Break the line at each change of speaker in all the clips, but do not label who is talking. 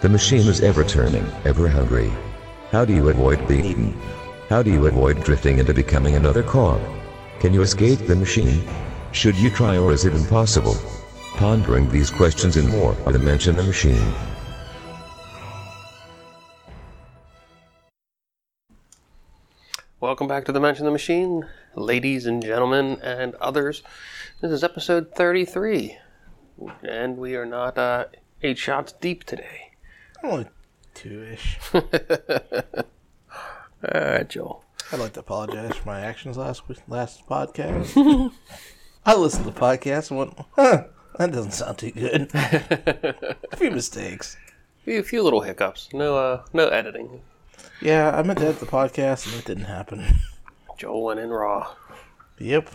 The machine is ever turning, ever hungry. How do you avoid being eaten? How do you avoid drifting into becoming another cog? Can you escape the machine? Should you try or is it impossible? Pondering these questions and more on the Mensch and the Machine.
Welcome back to the Mensch and the Machine, ladies and gentlemen and others. This is episode 33, and we are not uh, eight shots deep today.
Only two ish.
All right, Joel.
I'd like to apologize for my actions last week, last podcast. I listened to the podcast and went, huh, that doesn't sound too good. A few mistakes.
A few little hiccups. No, uh, no editing.
Yeah, I meant to edit the podcast and it didn't happen.
Joel went in raw.
Yep.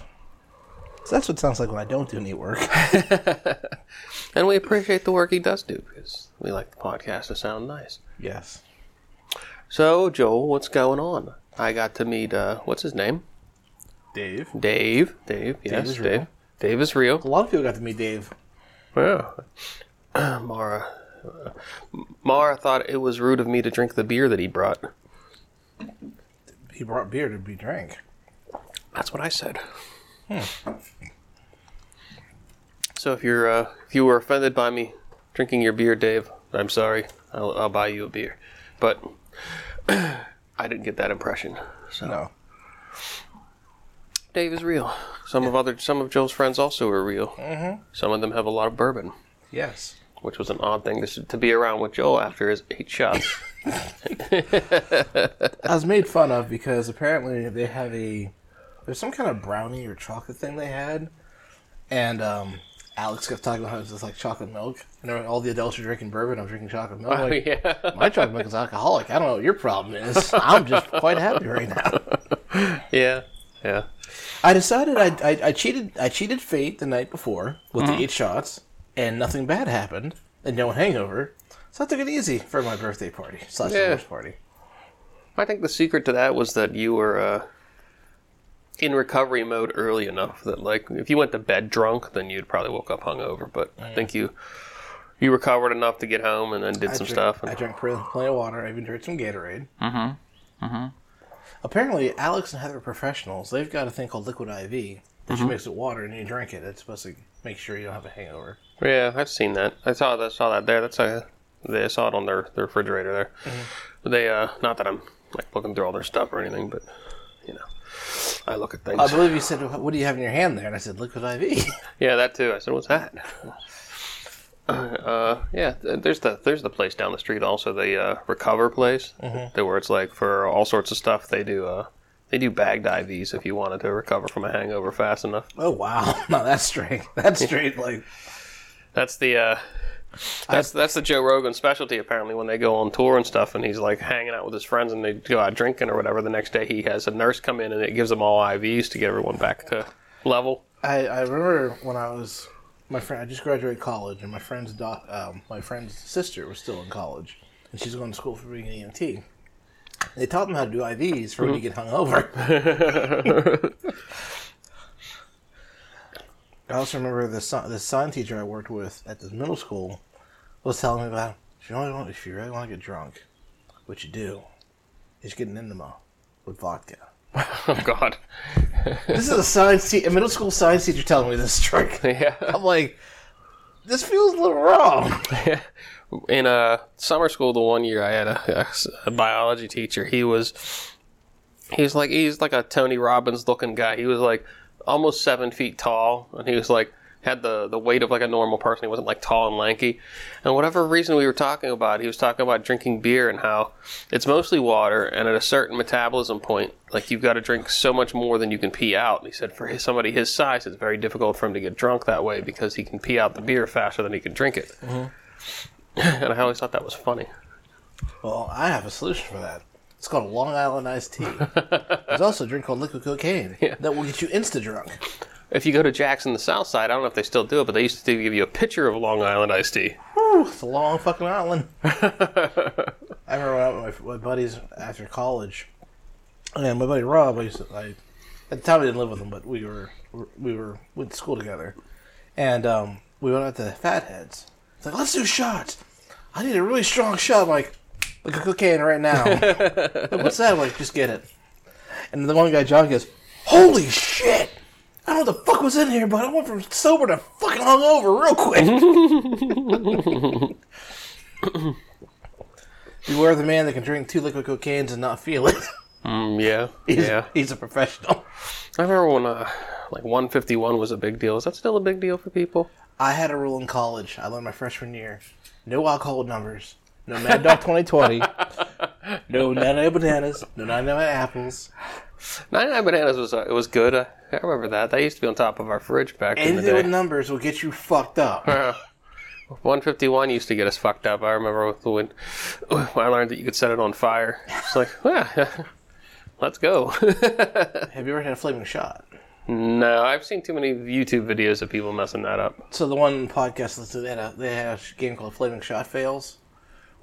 So that's what it sounds like when I don't do any work.
And we appreciate the work he does do because we like the podcast to sound nice.
yes.
So, Joel, what's going on? I got to meet, uh, what's his name?
Dave.
Dave. Dave, yes,
is
Dave. Dave is real.
A lot of people got to meet Dave.
Yeah. Mara. uh, Mara thought it was rude of me to drink the beer that he brought.
He brought beer to be drank.
That's what I said. So if you're uh, if you were offended by me drinking your beer, Dave, I'm sorry. I'll, I'll buy you a beer. But I didn't get that impression. So
No.
Dave is real. Some of other some of Joe's friends also are real. Mm-hmm. Some of them have a lot of bourbon,
Yes.
which was an odd thing to, to be around with Joe after his eight shots.
I was made fun of because apparently they have a there's some kind of brownie or chocolate thing they had, and um, Alex kept talking about how it's just like chocolate milk. And all the adults are drinking bourbon. I'm drinking chocolate milk.
Oh,
Like,
yeah.
My chocolate milk is alcoholic. I don't know what your problem is. I'm just quite happy right now.
yeah. Yeah.
I decided I, I, I cheated I cheated fate the night before with the eight shots, and nothing bad happened, and no hangover. So I took it easy for my birthday party slash
Yeah.
party.
I think the secret to that was that you were uh, in recovery mode early enough that, like, if you went to bed drunk, then you'd probably woke up hungover. But I think you you recovered enough to get home and then did
I
some
drank,
stuff.
I drank plenty of water. I even drank some Gatorade. Mm-hmm. Mm-hmm. Apparently, Alex and Heather are professionals. They've got a thing called Liquid IV that you mix with water and you drink it. It's supposed to make sure you don't have a hangover.
yeah, I've seen that. I saw that. Saw that there. That's a. They I saw it on their, their refrigerator there. But they uh, not that I'm like looking through all their stuff or anything, but you know, I look at things.
I believe you said, "What do you have in your hand there?" And I said, "Liquid IV."
Yeah, that too. I said, "What's that?" Uh, yeah, there's the there's the place down the street also the uh, Recover place, there where it's like for all sorts of stuff they do uh they do bagged IVs if you wanted to recover from a hangover fast enough.
oh wow! No, that's straight. That's straight. Like
That's the uh, that's that's the Joe Rogan specialty apparently when they go on tour and stuff and he's like hanging out with his friends and they go out drinking or whatever. The next day he has a nurse come in and it gives them all IVs to get everyone back to level.
I, I remember when I was my friend. I just graduated college, and my friend's do- um, my friend's sister was still in college, and she's going to school for being an EMT. They taught them how to do IVs for when you get hungover. I also remember the the science teacher I worked with at this middle school was telling me about if you want if you really want to get drunk, what you do is get an enema with vodka.
Oh God,
This is a science te- a middle school science teacher telling me this trick.
yeah.
I'm like, this feels a little wrong.
in uh, summer school the one year I had a, a biology teacher. He was he's like he's like a Tony Robbins looking guy. He was like almost seven feet tall, and he was like had the the weight of like a normal person. He wasn't like tall and lanky. And whatever reason we were talking about, he was talking about drinking beer and how it's mostly water, and at a certain metabolism point, like you've got to drink so much more than you can pee out. And he said for his, somebody his size, it's very difficult for him to get drunk that way because he can pee out the beer faster than he can drink it. Mm-hmm. and I always thought that was funny.
Well, I have a solution for that. It's called Long Island iced tea. There's also a drink called liquid cocaine that will get you insta drunk.
If you go to Jackson, the South Side, I don't know if they still do it, but they used to give you a pitcher of Long Island iced tea.
It's a long fucking island. I remember when I went with my, my buddies after college, and my buddy Rob, I used to, I, at the time I didn't live with him, but we were we were went to school together, and um, we went out to Fatheads. It's like let's do shots. I need a really strong shot. I'm like, like a cocaine right now. Like, What's that? I'm like, just get it. And the one guy, John, goes, Holy shit! I don't know what the fuck was in here, but I went from sober to fucking hungover real quick. Beware of the man that can drink two liquid cocaines and not feel it.
Mm, yeah,
He's,
yeah.
he's a professional.
I remember when uh, like 151 was a big deal. Is that still a big deal for people?
I had a rule in college. I learned my freshman year: no alcohol numbers, no Mad Dog 2020, no 99 bananas, no 99 apples.
99 bananas was uh, it was good. I, I remember that. That used to be on top of our fridge back in the
Anything with numbers will get you fucked up.
151 used to get us fucked up. I remember when, when I learned that you could set it on fire. It's like, yeah, let's go.
Have you ever had a flaming shot?
no, I've seen too many YouTube videos of people messing that up.
So the one podcast that they had a, they had a game called Flaming Shot Fails,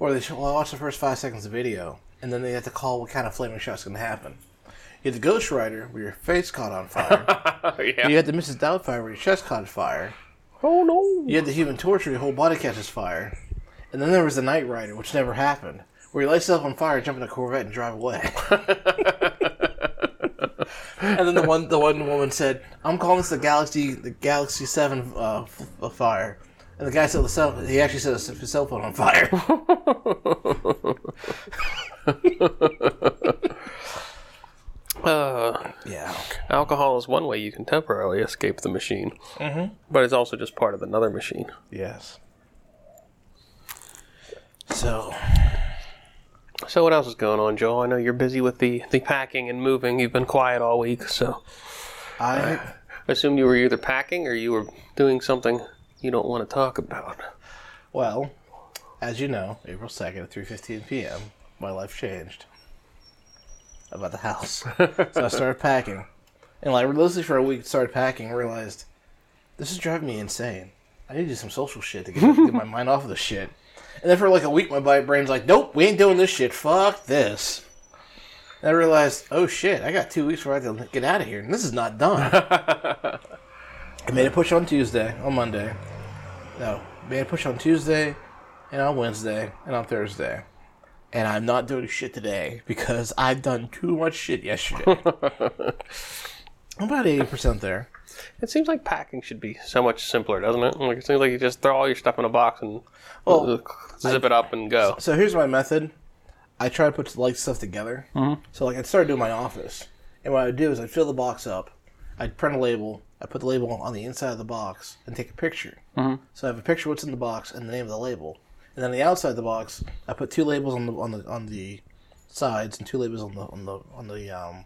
where they I watched the first five seconds of the video, and then they had to call what kind of flaming shot's going to happen. You had the Ghost Rider, where your face caught on fire.
yeah.
you had the Mrs. Doubtfire, where your chest caught fire.
Oh no.
You had the Human Torch, where your whole body catches fire. And then there was the Knight Rider, which never happened, where you light yourself on fire, jump in a Corvette, and drive away. and then the one the one woman said, "I'm calling this the Galaxy the Galaxy Seven uh, f- fire." And the guy set the cell. He actually set his, cell phone on fire.
Uh,
yeah.
alcohol is one way you can temporarily escape the machine, mm-hmm. but it's also just part of another machine.
Yes. So
So what else is going on, Joel? I know you're busy with the the packing and moving. You've been quiet all week, so
I
I assumed you were either packing or you were doing something you don't want to talk about.
well, as you know, April second at three fifteen p.m. My life changed about the house. so I started packing, and like religiously for a week, started packing. and Realized this is driving me insane. I need to do some social shit to get, get my mind off of this shit. And then for like a week, my brain's like, nope, we ain't doing this shit. Fuck this. And I realized, oh shit, I got two weeks before I have to get out of here, and this is not done. I made a push on Tuesday, on Monday. No, made a push on Tuesday, and on Wednesday, and on Thursday. And I'm not doing shit today because I've done too much shit yesterday. I'm about 80% there.
It seems like packing should be so much simpler, doesn't it? Like it seems like you just throw all your stuff in a box and
Well,
zip it up and go.
So here's my method. I try to put like stuff together. Mm-hmm. So like I started doing my office, and what I would do is I'd fill the box up, I'd print a label, I put the label on the inside of the box, and take a picture. Mm-hmm. So I have a picture of what's in the box and the name of the label, and then the outside of the box, I put two labels on the on the on the sides and two labels on the on the on the um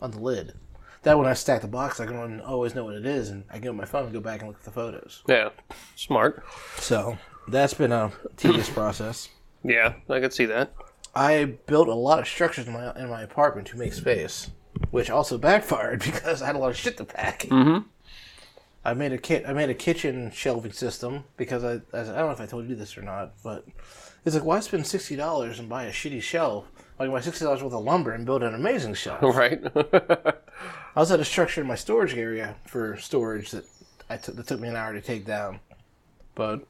on the lid. That when I stack the box, I can always know what it is, and I can get on my phone and go back and look at the photos.
Yeah, smart.
So that's been a tedious process.
Yeah, I could see that.
I built a lot of structures in my in my apartment to make space, which also backfired because I had a lot of shit to pack. Mm-hmm. I made a kit. I made a kitchen shelving system because I I don't know if I told you this or not, but it's like why spend sixty dollars and buy a shitty shelf? Like buy sixty dollars worth of lumber and build an amazing shelf.
Right?
I also had a structure in my storage area for storage that I took that took me an hour to take down. But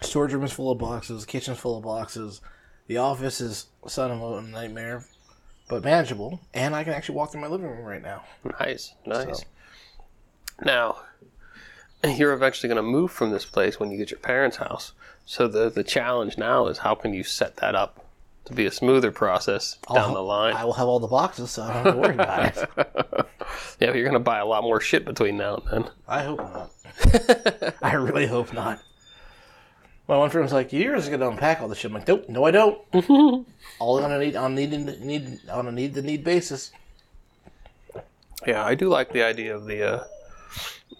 storage room is full of boxes, kitchen's full of boxes, the office is son of a nightmare, but manageable, and I can actually walk through my living room right now.
nice, nice.
So-
Now, you're eventually going to move from this place when you get your parents' house. So the the challenge now is how can you set that up to be a smoother process down the line?
I will have all the boxes, so I don't have to worry about it.
yeah, but you're going to buy a lot more shit between now and then.
I hope not. I really hope not. My one friend was like, "You're just gonna unpack all this shit." I'm like, "Nope, no, I don't. all on a need on need need on a need to need basis."
Yeah, I do like the idea of the uh,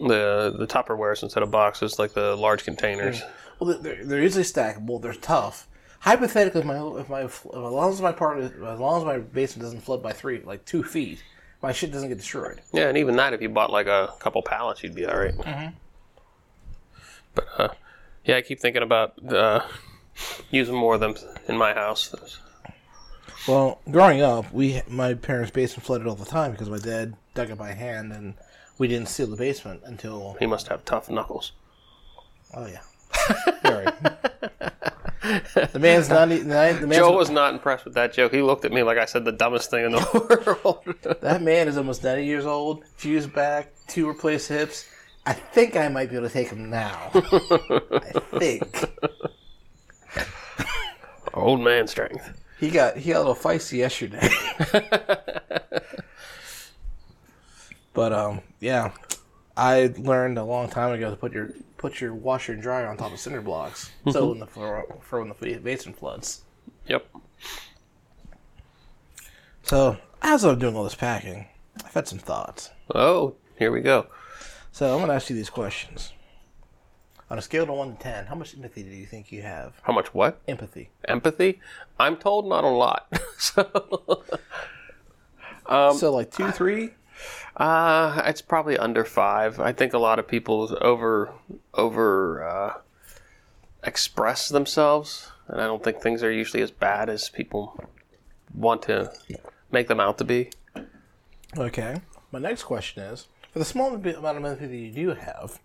the the Tupperwares instead of boxes, like the large containers.
Well, they're, they're easily stackable. They're tough. Hypothetically, if my if my if, as long as my part as long as my basement doesn't flood by three like two feet, my shit doesn't get destroyed.
Yeah, and even that, if you bought like a couple pallets, you'd be all right. But uh, yeah, I keep thinking about uh, using more of them in my house.
Well, growing up, we my parents' basement flooded all the time because my dad dug it by hand, and we didn't seal the basement until
He must have tough knuckles.
oh yeah, very. The man's not. e- The man- the man's,
Joe was not impressed with that joke. He looked at me like I said the dumbest thing in the world.
That man is almost 90 years old, fused back, two replaced hips. I think I might be able to take him now. I think.
Old man strength.
He got he got a little feisty yesterday. but um yeah. I learned a long time ago to put your put your washer and dryer on top of cinder blocks. So when the for, for when the basin floods.
Yep.
So as I'm doing all this packing, I've had some thoughts.
Oh, here we go.
So I'm gonna ask you these questions. On a scale of one to ten, how much empathy do you think you have?
How much what?
Empathy.
Empathy? I'm told not a lot. so,
so like two, three?
uh, it's probably under five. I think a lot of people over over uh, express themselves, and I don't think things are usually as bad as people want to make them out to be.
Okay. My next question is for the small amount of empathy that you do have,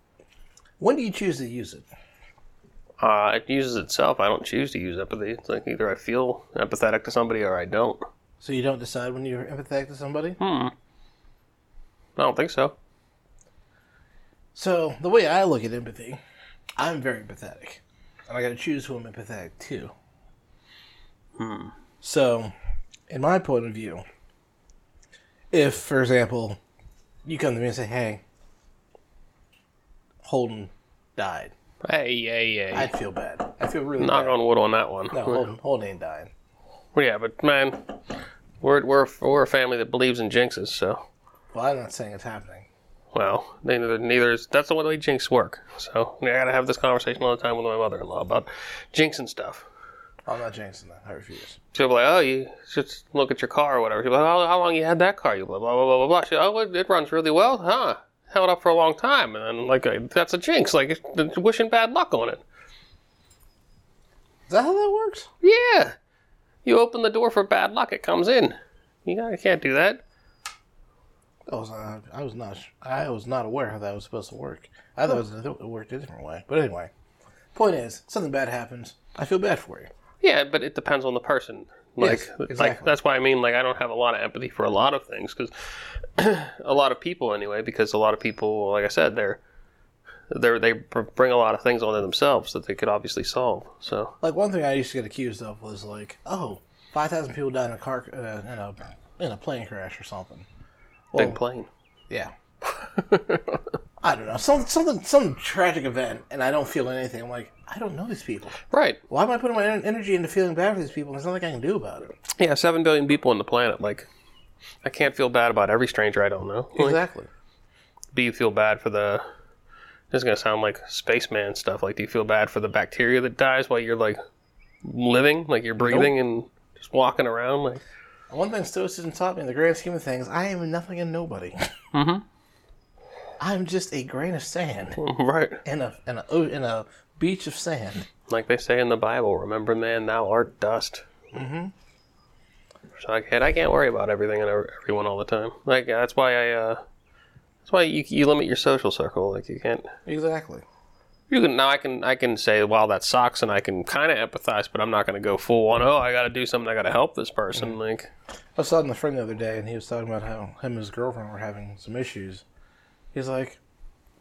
when do you choose to use it?
Uh, it uses itself. I don't choose to use empathy. It's like either I feel empathetic to somebody or I don't.
So you don't decide when you're empathetic to somebody? Hmm.
I don't think so.
So the way I look at empathy, I'm very empathetic. And I gotta choose who I'm empathetic to. Hmm. So, in my point of view, if, for example, you come to me and say, hey, Holden died,
Hey, hey, hey.
I'd feel bad. I feel really
Knock
bad.
on wood on that one.
No, Holden, Holden ain't dying.
Well, yeah, but man, we're we're we're a family that believes in jinxes. So,
Well, I'm not saying it's happening.
well, neither neither is that's the way jinx work. So, I gotta have this conversation all the time with my mother-in-law about jinx and stuff.
I'm not jinxing that. I refuse.
She'll be like, "Oh, you just look at your car or whatever." She'll be like, "How, how long you had that car?" You blah blah blah blah blah. blah. She, oh, it, it runs really well, huh? Held up for a long time, and then like uh, that's a jinx, like wishing bad luck on it.
Is that how that works?
Yeah, you open the door for bad luck, it comes in. You gotta- can't do that.
I was not. I was not. I was not aware how that was supposed to work. I thought it, was, it worked a different way. But anyway, point is, something bad happens. I feel bad for you.
Yeah, but it depends on the person. Like,
Yes,
like that's why I mean, like, I don't have a lot of empathy for a lot of things because a lot of people, anyway, because a lot of people, like I said, they're they they bring a lot of things onto themselves that they could obviously solve. So
Like one thing I used to get accused of was like, oh, 5,000 people died in a car uh, in a in a plane crash or something. Well,
big plane.
Yeah. I don't know. Some something some tragic event, and I don't feel anything. I'm like, I don't know these people.
Right.
Why am I putting my energy into feeling bad for these people? There's nothing I can do about it.
Yeah, seven billion people on the planet. Like, I can't feel bad about every stranger I don't know. Like,
Exactly.
do you feel bad for the? This is gonna sound like spaceman stuff. Like, do you feel bad for the bacteria that dies while you're like living, like you're breathing and just walking around? Like,
One thing Stoicism taught me, in the grand scheme of things, I am nothing and nobody. mm-hmm. I'm just a grain of sand
right.
in a in a o- in a beach of sand.
Like they say in the Bible, remember, man, thou art dust. Mm-hmm. So I can't, I can't worry about everything and everyone all the time. Like that's why I, uh, that's why you, you limit your social circle. Like you can't.
Exactly.
You can now. I can. I can say, "Wow, that sucks," and I can kind of empathize, but I'm not going to go full on. Oh, I got to do something. I got to help this person. Like,
I was talking to a friend the other day, and he was talking about how him and his girlfriend were having some issues. He's like,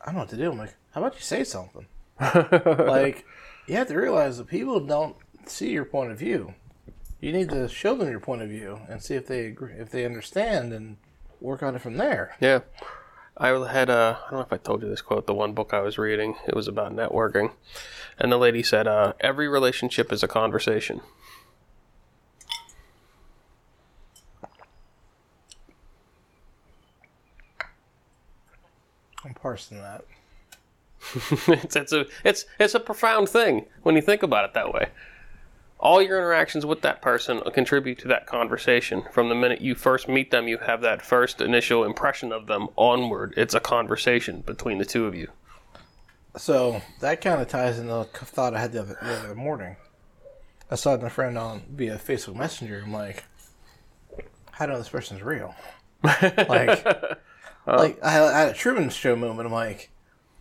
I don't know what to do. I'm like, how about you say something? like, you have to realize that people don't see your point of view. You need to show them your point of view and see if they agree, if they understand, and work on it from there.
yeah. I had uh, I don't know if I told you this quote. The one book I was reading, it was about networking, and the lady said, uh, "Every relationship is a conversation."
Parsing that.
it's, it's a it's it's a profound thing when you think about it that way. All your interactions with that person contribute to that conversation. From the minute you first meet them, you have that first initial impression of them onward. It's a conversation between the two of you.
So that kind of ties into the thought I had the other, the other morning. I saw my friend on via Facebook Messenger. I'm like, how do I know this person's real? like, Uh, like I, I had a Truman Show moment. I'm like,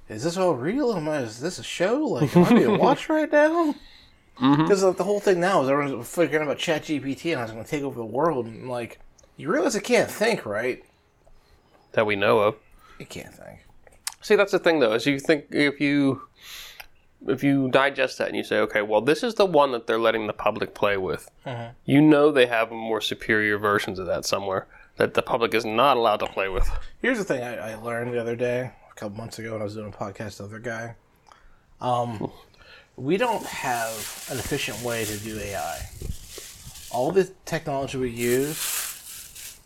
is this all real? Am I? Is this a show? Like, am I being watched right now? Mm-hmm. Because like the whole thing now is everyone's figuring out about ChatGPT and how it's going to take over the world. And like, you realize it can't think, right?
That we know of.
It can't think.
See, that's the thing, though, is you think if you if you digest that and you say, okay, well, this is the one that they're letting the public play with, mm-hmm. you know they have more superior versions of that somewhere that the public is not allowed to play with.
Here's the thing I, I learned the other day, a couple months ago, when I was doing a podcast with other guy. Um, we don't have an efficient way to do AI. All the technology we use.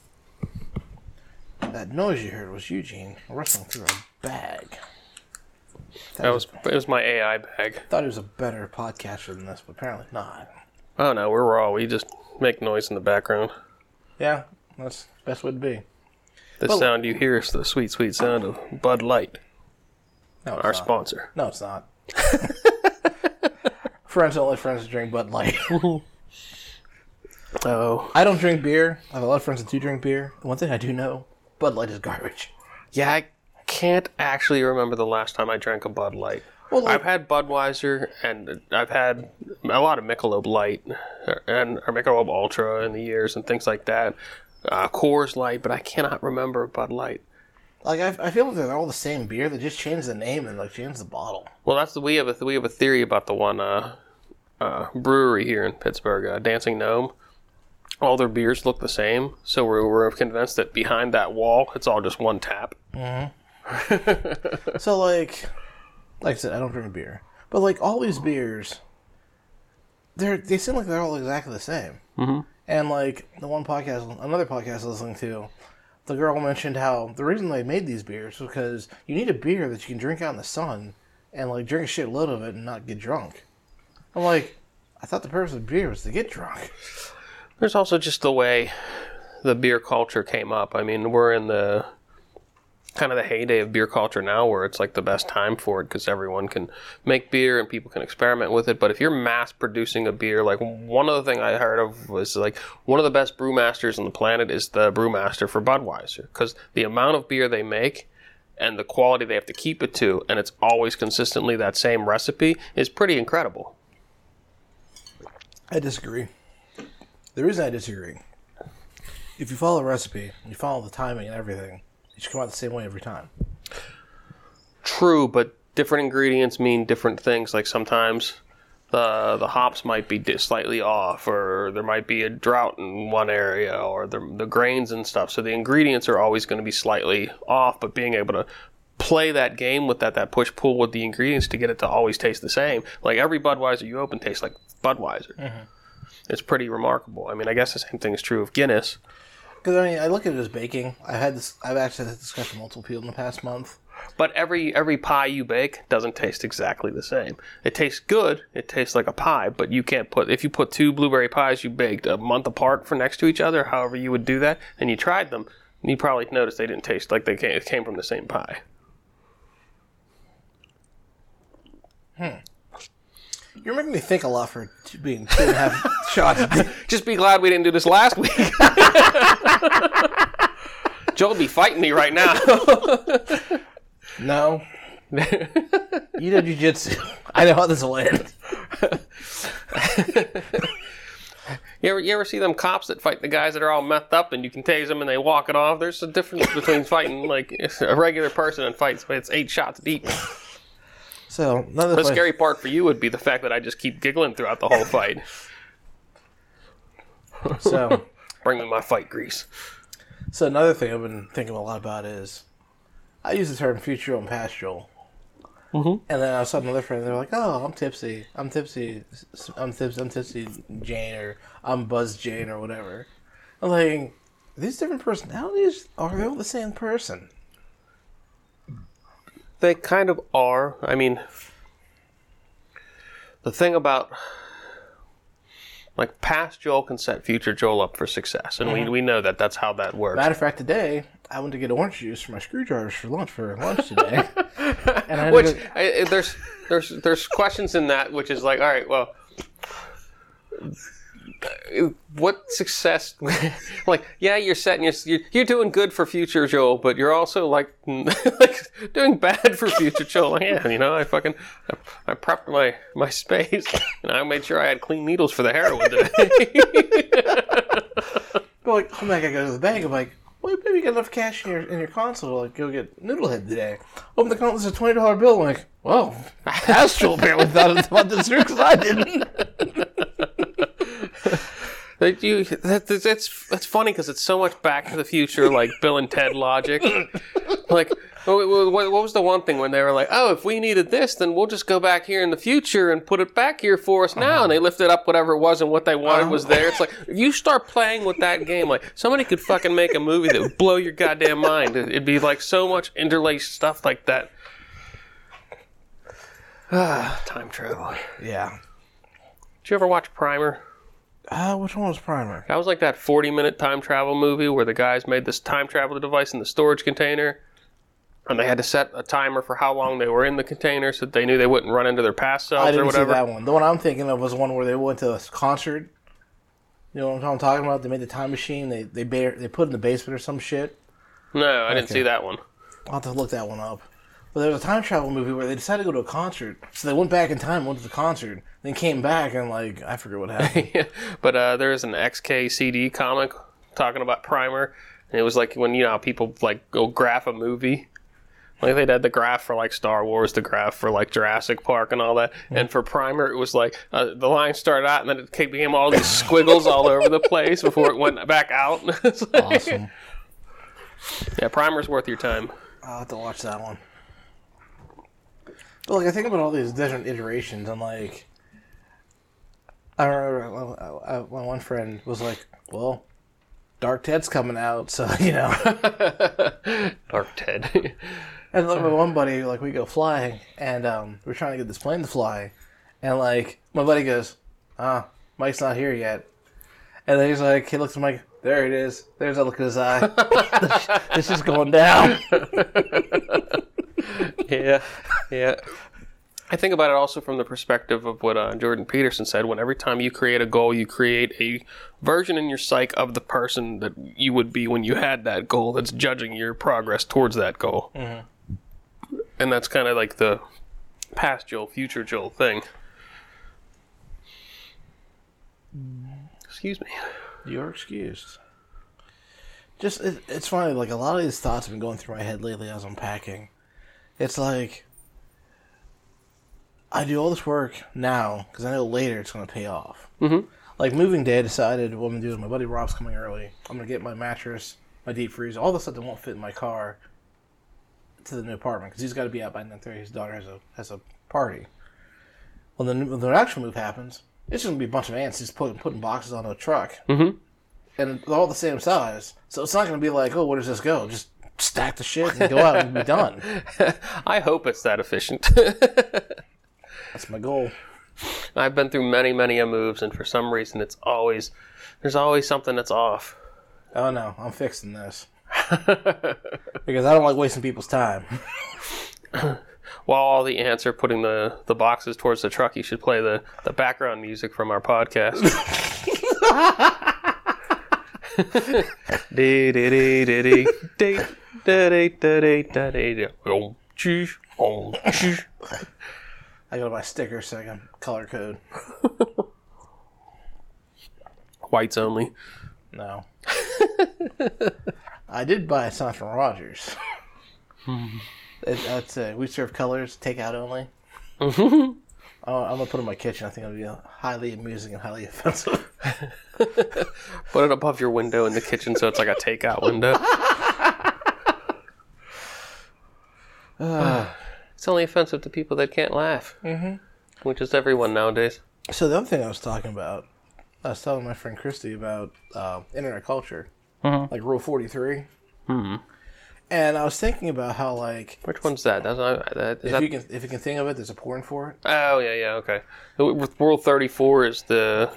That noise you heard was Eugene rustling through a bag.
That was it was my AI bag.
I thought it was a better podcaster than this, but apparently not.
Oh no, we're raw. We just make noise in the background.
Yeah, that's best would be.
The
Well-
sound you hear is the sweet, sweet sound of Bud Light,
No, it's
our
not.
sponsor.
No, it's not. friends don't let friends drink Bud Light.
Oh,
I don't drink beer. I have a lot of friends that do drink beer. One thing I do know, Bud Light is garbage.
yeah. I can't actually remember the last time I drank a Bud Light.
Well, like,
I've had Budweiser and I've had a lot of Michelob Light and or Michelob Ultra in the years and things like that. Uh, Coors Light, but I cannot remember Bud Light.
like I, I feel like they're all the same beer. They just changed the name and like changed the bottle.
Well, that's the we have a we have a theory about the one uh, uh, brewery here in Pittsburgh, uh, Dancing Gnome. All their beers look the same, so we're, we're convinced that behind that wall, it's all just one tap.
So like, like I said, I don't drink beer, but like all these beers, they're they seem like they're all exactly the same. Mm-hmm. And like the one podcast, another podcast I was listening to, the girl mentioned how the reason they made these beers was because you need a beer that you can drink out in the sun and like drink a shitload of it and not get drunk. I'm like, I thought the purpose of beer was to get drunk.
There's also just the way the beer culture came up. I mean, we're in the kind of the heyday of beer culture now where it's like the best time for it because everyone can make beer and people can experiment with it. But if you're mass producing a beer, like one other thing I heard of was like one of the best brewmasters on the planet is the brewmaster for Budweiser because the amount of beer they make and the quality they have to keep it to, and it's always consistently that same recipe, is pretty incredible.
I disagree. The reason I disagree, if you follow a recipe, you follow the timing and everything, it should come out the same way every time.
True, but different ingredients mean different things. Like sometimes the the hops might be slightly off, or there might be a drought in one area, or the the grains and stuff. So the ingredients are always going to be slightly off. But being able to play that game with that that push pull with the ingredients to get it to always taste the same. Like every Budweiser you open tastes like Budweiser. Mm-hmm. It's pretty remarkable. I mean, I guess the same thing is true of Guinness.
Because I mean, I look at it as baking. I've had this. I've actually had this discussion multiple people in the past month.
But every every pie you bake doesn't taste exactly the same. It tastes good. It tastes like a pie, but you can't put if you put two blueberry pies you baked a month apart for next to each other, however you would do that, and you tried them, you probably noticed they didn't taste like they came, came from the same pie. Hmm.
You're making me think a lot for being two and a half shots.
Just be glad we didn't do this last week. Joe would be fighting me right now.
No. you know jujitsu. I know how this will end.
You ever, you ever see them cops that fight the guys that are all methed up and you can tase them and they walk it off? There's a difference between fighting like a regular person and fights, but it's eight shots deep.
So
The scary part for you would be the fact that I just keep giggling throughout the whole fight.
So
Bring me my fight grease.
so another thing I've been thinking a lot about is I use the term future and pastoral. Mm-hmm. And then I saw another friend. They're like, "Oh, I'm tipsy. I'm tipsy. I'm tipsy. I'm tipsy, Jane, or I'm Buzz Jane, or whatever." I'm like, these different personalities, are they all the same person?"
They kind of are. I mean, the thing about like past Joel can set future Joel up for success, and we, mm-hmm. we know that that's how that works.
Matter of fact, today I went to get orange juice for my screwdrivers for lunch for lunch today. and I to
Which I, I- there's there's there's questions in that, which is like, all right, well, Uh, what success? like, yeah, you're setting your, you're, doing good for future Joel, but you're also like, like doing bad for future Joel. Like, yeah, you know, I fucking, I, I prepped my my space, and I made sure I had clean needles for the heroin today.
Go like, oh my god, I go to the bank. I'm like, well, maybe you got enough cash in your in your console to like go get Noodlehead today. Open the console, there's a twenty dollar bill. I'm like, well, Astral apparently thought about this because I didn't.
That you that, that- that's that's funny because it's so much Back to the Future like Bill and Ted logic. like, what, what, what was the one thing when they were like, "Oh, if we needed this, then we'll just go back here in the future and put it back here for us now." And they lifted up whatever it was, and what they wanted was there. It's like if you start playing with that game, like somebody could fucking make a movie that would blow your goddamn mind. It- It'd be like so much interlaced stuff like that. Ah, time travel.
Yeah.
Did you ever watch Primer?
Uh, which one was Primer?
That was like that 40 minute time travel movie where the guys made this time travel device in the storage container. And they had to set a timer for how long they were in the container so that they knew they wouldn't run into their past selves or
didn't see
whatever.
that one. The one I'm thinking of was one where they went to a concert. You know what I'm talking about? They made the time machine. They they ba- they put it in the basement or some shit.
No, I didn't
Okay.
see that one.
I'll have to look that one up. But there was a time travel movie where they decided to go to a concert, so they went back in time, went to the concert, then came back, and like I forget what happened.
but uh, there's an XKCD comic talking about Primer. And it was like when, you know, people like go graph a movie. Like they had the graph for like Star Wars, the graph for like Jurassic Park and all that. And for Primer, it was like uh, the line started out and then it became all these squiggles all over the place before it went back out. Like-
awesome.
Yeah, Primer's worth your time.
I'll have to watch that one. But like I think about all these different iterations, and like I remember well, I- I- my one friend was like, "Well, Dark Ted's coming out, so you know."
Dark Ted.
And like, my one buddy, like we go flying, and um, we're trying to get this plane to fly, and like my buddy goes, "Ah, Mike's not here yet," and then he's like, he looks at Mike, there it is, there's a look in his eye, this is going down.
yeah, yeah. I think about it also from the perspective of what uh, Jordan Peterson said. When every time you create a goal, you create a version in your psyche of the person that you would be when you had that goal. That's judging your progress towards that goal, and that's kind of like the past Joel, future Joel thing. Excuse me.
You're excused. Just it, it's funny. Like a lot of these thoughts have been going through my head lately as I'm packing. It's like I do all this work now because I know later it's going to pay off.
Mhm.
Like moving day, I decided what I'm going to do is My buddy Rob's coming early. I'm going to get my mattress, my deep freeze, all the stuff that won't fit in my car to the new apartment because he's got to be out by 9:30. His daughter has a has a party. Well, then when the actual move happens, it's just going to be a bunch of ants just putting putting boxes on a truck
Mhm.
and they're all the same size. So it's not going to be like, oh, where does this go? Just stack the shit and go out and be done.
I hope it's that efficient.
That's my goal.
I've been through many, many a moves, and for some reason, it's always there's always something that's off.
Oh no, I'm fixing this because I don't like wasting people's time.
While all the ants are putting the, the boxes towards the truck, you should play the, the background music from our podcast. Dee, dee, dee, dee, dee,
I go to my sticker so I can color code.
Whites only.
No, I did buy some from Rogers. it, that's it. We serve colors, takeout only. Oh, I'm gonna put it in my kitchen. I think it'll be highly amusing and highly offensive.
Put it above your window in the kitchen so it's like a takeout window. It's only offensive to people that can't laugh, mm-hmm. which is everyone nowadays.
So the other thing I was talking about, I was telling my friend Christy about uh, internet culture, like Rule Forty Three, and I was thinking about how like
Which one's that? That's not, that, is
if
that
you can if you can think of it, there's a porn for it.
oh yeah yeah okay. With Rule thirty four is the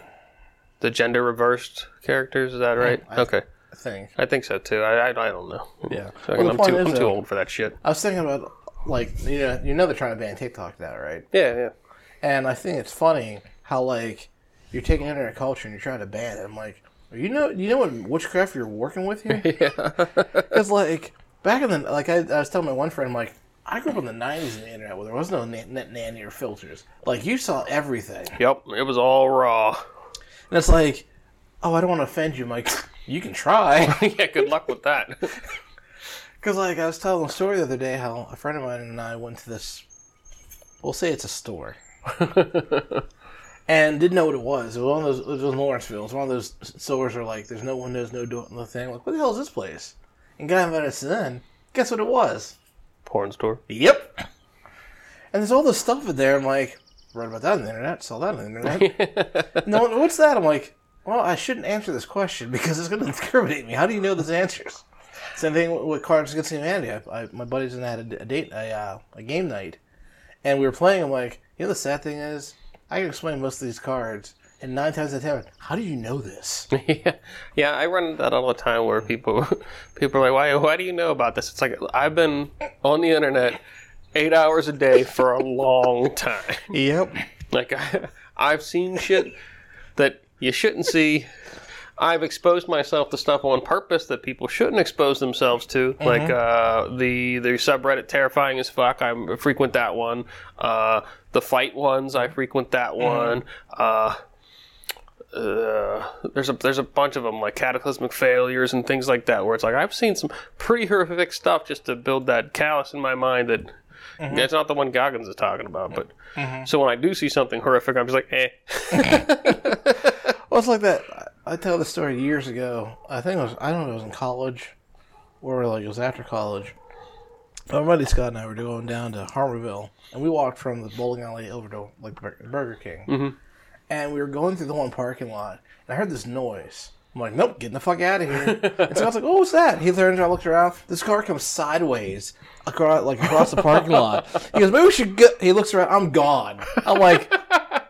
the gender reversed characters. Is that right?
I-
okay,
I think.
I think so too. I I, I don't know.
Yeah. Well,
I'm too
is,
I'm too
uh,
old for that shit.
I was thinking about like you know you know they're trying to ban TikTok now, right?
Yeah yeah.
And I think it's funny how like you're taking internet culture and you're trying to ban it. I'm like, you know, you know what witchcraft you're working with here? Because like back in the like I, I was telling my one friend, I'm like, I grew up in the '90s in the internet where there was no net, net nanny or filters. Like you saw everything,
Yep, it was all raw.
and it's like, oh, I don't want to offend you. I'm like, you can try.
yeah, good luck with that.
Because, like, I was telling a story the other day how a friend of mine and I went to this, we'll say it's a store, and didn't know what it was. It was one of those, it was in Lawrenceville. It's one of those stores where, like, there's no windows, no door, no thing. Like, what the hell is this place? And guy invited us in. Guess what it was?
Porn store.
Yep. And there's all this stuff in there. I'm like, read about that on the internet, saw that on the internet. no, what's that? I'm like, well, I shouldn't answer this question because it's going to incriminate me. How do you know these answers? Same thing with Cards Against Humanity. I, I, my buddies and I had a, a date, a, uh, a game night, and we were playing. I'm like, you know, the sad thing is, I can explain most of these cards, and nine times out of ten, how do you know this?
yeah, yeah, I run into that all the time where people people are like, "Why? Why do you know about this?" It's like I've been on the internet eight hours a day for a long time.
yep.
Like I, I've seen shit that you shouldn't see. I've exposed myself to stuff on purpose that people shouldn't expose themselves to, like uh, the the subreddit terrifying as fuck. I frequent that one. Uh, the fight ones, I frequent that one. Uh, uh, there's a there's a bunch of them like cataclysmic failures and things like that where it's like I've seen some pretty horrific stuff just to build that callus in my mind that it's not the one Goggins is talking about. But so when I do see something horrific, I'm just like, eh.
Well, it's like that. I tell the story years ago. I think it was, I don't know, it was in college, or like it was after college. My buddy Scott and I were going down to Harmerville, and we walked from the bowling alley over to like Bur- Burger King. Mm-hmm. And we were going through the one parking lot, and I heard this noise. I'm like, nope, getting the fuck out of here. and Scott's like, oh, what's that? He turns around, looks around. This car comes sideways across, like across the parking lot. He goes, maybe we should go. He looks around. I'm gone. I'm like,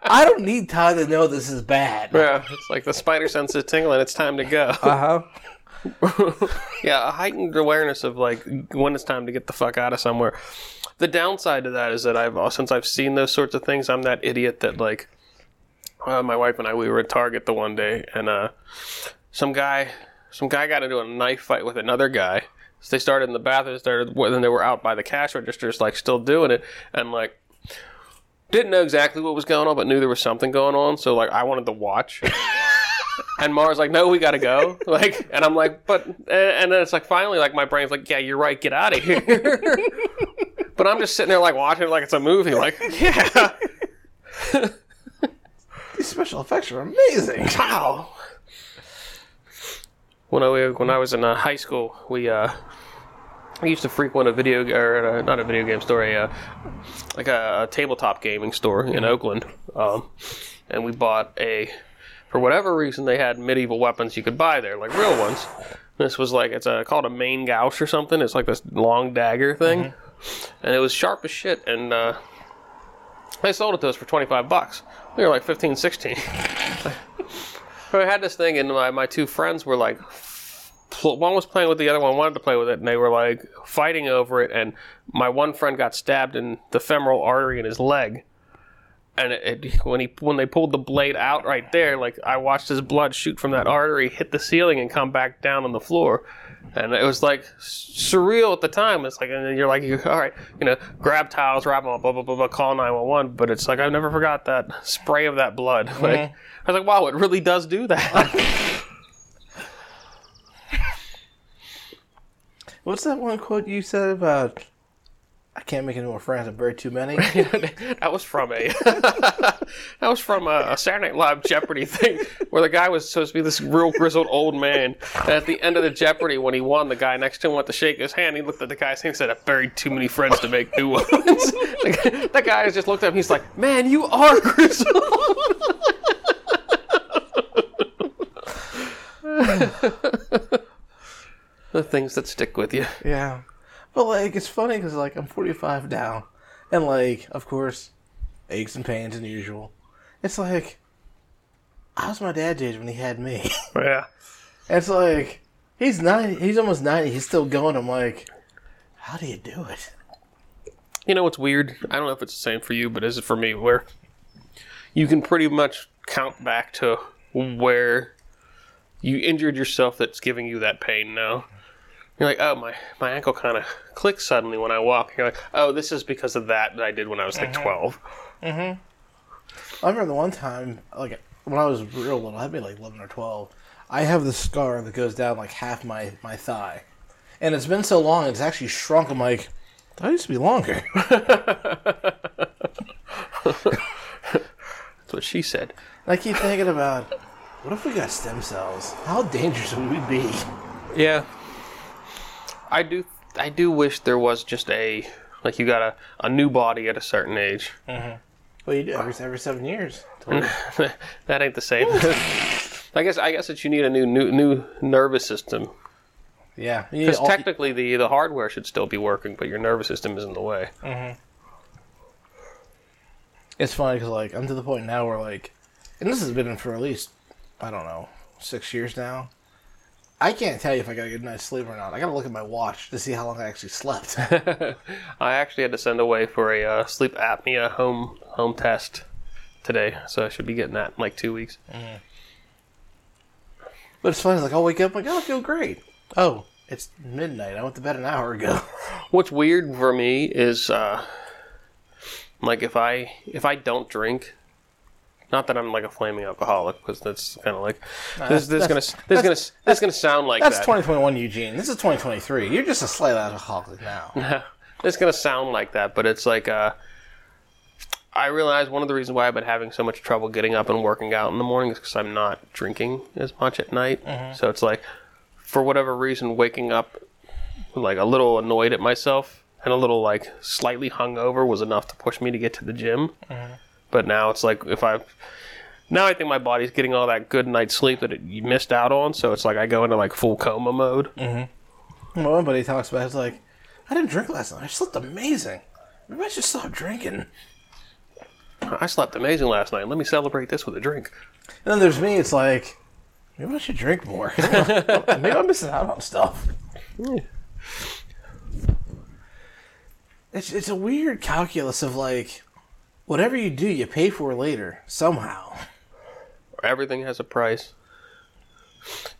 I don't need time to know this is bad.
Yeah, it's like the spider sense is tingling. It's time to go.
Uh huh.
yeah, a heightened awareness of like when it's time to get the fuck out of somewhere. The downside to that is that I've since I've seen those sorts of things, I'm that idiot that like uh, my wife and I we were at Target the one day and uh, some guy some guy got into a knife fight with another guy. So they started in the bathroom, started then they were out by the cash registers, like still doing it, and like didn't know exactly what was going on, but knew there was something going on. So like I wanted to watch. And Mara's like, no, we gotta go. Like, and I'm like, but, and, and then it's like, finally, like, my brain's like, yeah, you're right, get out of here. but I'm just sitting there, like, watching it like it's a movie. Like, yeah,
These special effects are amazing.
wow. When I when I was in uh, high school, we uh, I used to frequent a video or uh, not a video game store, a uh, like a, a tabletop gaming store in Oakland, um, and we bought a. For whatever reason, they had medieval weapons you could buy there, like real ones. This was like it's a, called a main gauche or something. It's like this long dagger thing, and it was sharp as shit. And uh, they sold it to us for twenty five bucks. We were like 15, 16. I had this thing, and my, my two friends were like, one was playing with the other one, wanted to play with it, and they were like fighting over it. And my one friend got stabbed in the femoral artery in his leg. And it, it, when he when they pulled the blade out right there, like I watched his blood shoot from that artery, hit the ceiling, and come back down on the floor. And it was like surreal at the time. It's like, and then you're like, all right, you know, grab towels, wrap them up, blah blah blah, blah call nine one one. But it's like I never forgot that spray of that blood. Like mm-hmm. I was like, wow, it really does do that.
What's that one quote you said about? I can't make any more friends. I've buried too many.
that was from a that was from a, Saturday Night Live Jeopardy thing where the guy was supposed to be this real grizzled old man. And at the end of the Jeopardy, when he won, the guy next to him went to shake his hand. He looked at the guy's hand and said, "I buried too many friends to make new ones." guy- that guy just looked at him. He's like, "Man, you are grizzled." The things that stick with you.
yeah, but like it's funny because like I'm 45 now, and like of course, aches and pains and usual. It's like, I was my dad's age when he had me.
Yeah.
it's like he's 90. He's almost 90. He's still going. I'm like, how do you do it?
You know what's weird? I don't know if it's the same for you, but is it for me? Where you can pretty much count back to where you injured yourself that's giving you that pain now. You're like, oh my my ankle kind of clicks suddenly when I walk. You're like, oh, this is because of that that I did when I was like twelve. Mm-hmm.
I remember the one time, like when I was real little, I'd be like eleven or twelve. I have this scar that goes down like half my my thigh, and it's been so long it's actually shrunk. I'm like, that used to be longer.
That's what she said.
And I keep thinking about, what if we got stem cells? How dangerous would we be?
Yeah. I do I do wish there was just a like you got a, a new body at a certain age. Mm-hmm.
Well, you do every every seven years.
that ain't the same. I guess I guess that you need a new new new nervous system.
Yeah,
Because
all-
technically the the hardware should still be working, but your nervous system is in the way. Mm-hmm.
It's funny because like I'm to the point now where like, and this has been for at least I don't know six years now. I can't tell you if I got a good night's sleep or not. I gotta look at my watch to see how long I actually slept.
I actually had to send away for a uh, sleep apnea home home test today, so I should be getting that in like two weeks.
but it's funny, like I'll wake up like oh I feel great. Oh, it's midnight. I went to bed an hour ago.
What's weird for me is uh, like if I if I don't drink. Not that I'm like a flaming alcoholic, because that's kind of like this. This is gonna this is gonna this is gonna sound like
That's
that.
2021 Eugene. This is 2023. You're just a slight alcoholic now.
it's gonna sound like that, but it's like uh, I realize one of the reasons why I've been having so much trouble getting up and working out in the morning is because I'm not drinking as much at night. So it's like, for whatever reason, waking up like a little annoyed at myself and a little like slightly hungover was enough to push me to get to the gym. But now it's like if I now I think my body's getting all that good night's sleep that it, you missed out on. So it's like I go into like full coma mode. Mm-hmm.
Well, one buddy talks about it, it's like, I didn't drink last night. I slept amazing. Maybe I should stop drinking.
I slept amazing last night. Let me celebrate this with a drink.
And then there's me. It's like, maybe I should drink more. maybe I'm missing out on stuff. It's it's a weird calculus of like, whatever you do, you pay for later somehow.
Everything has a price.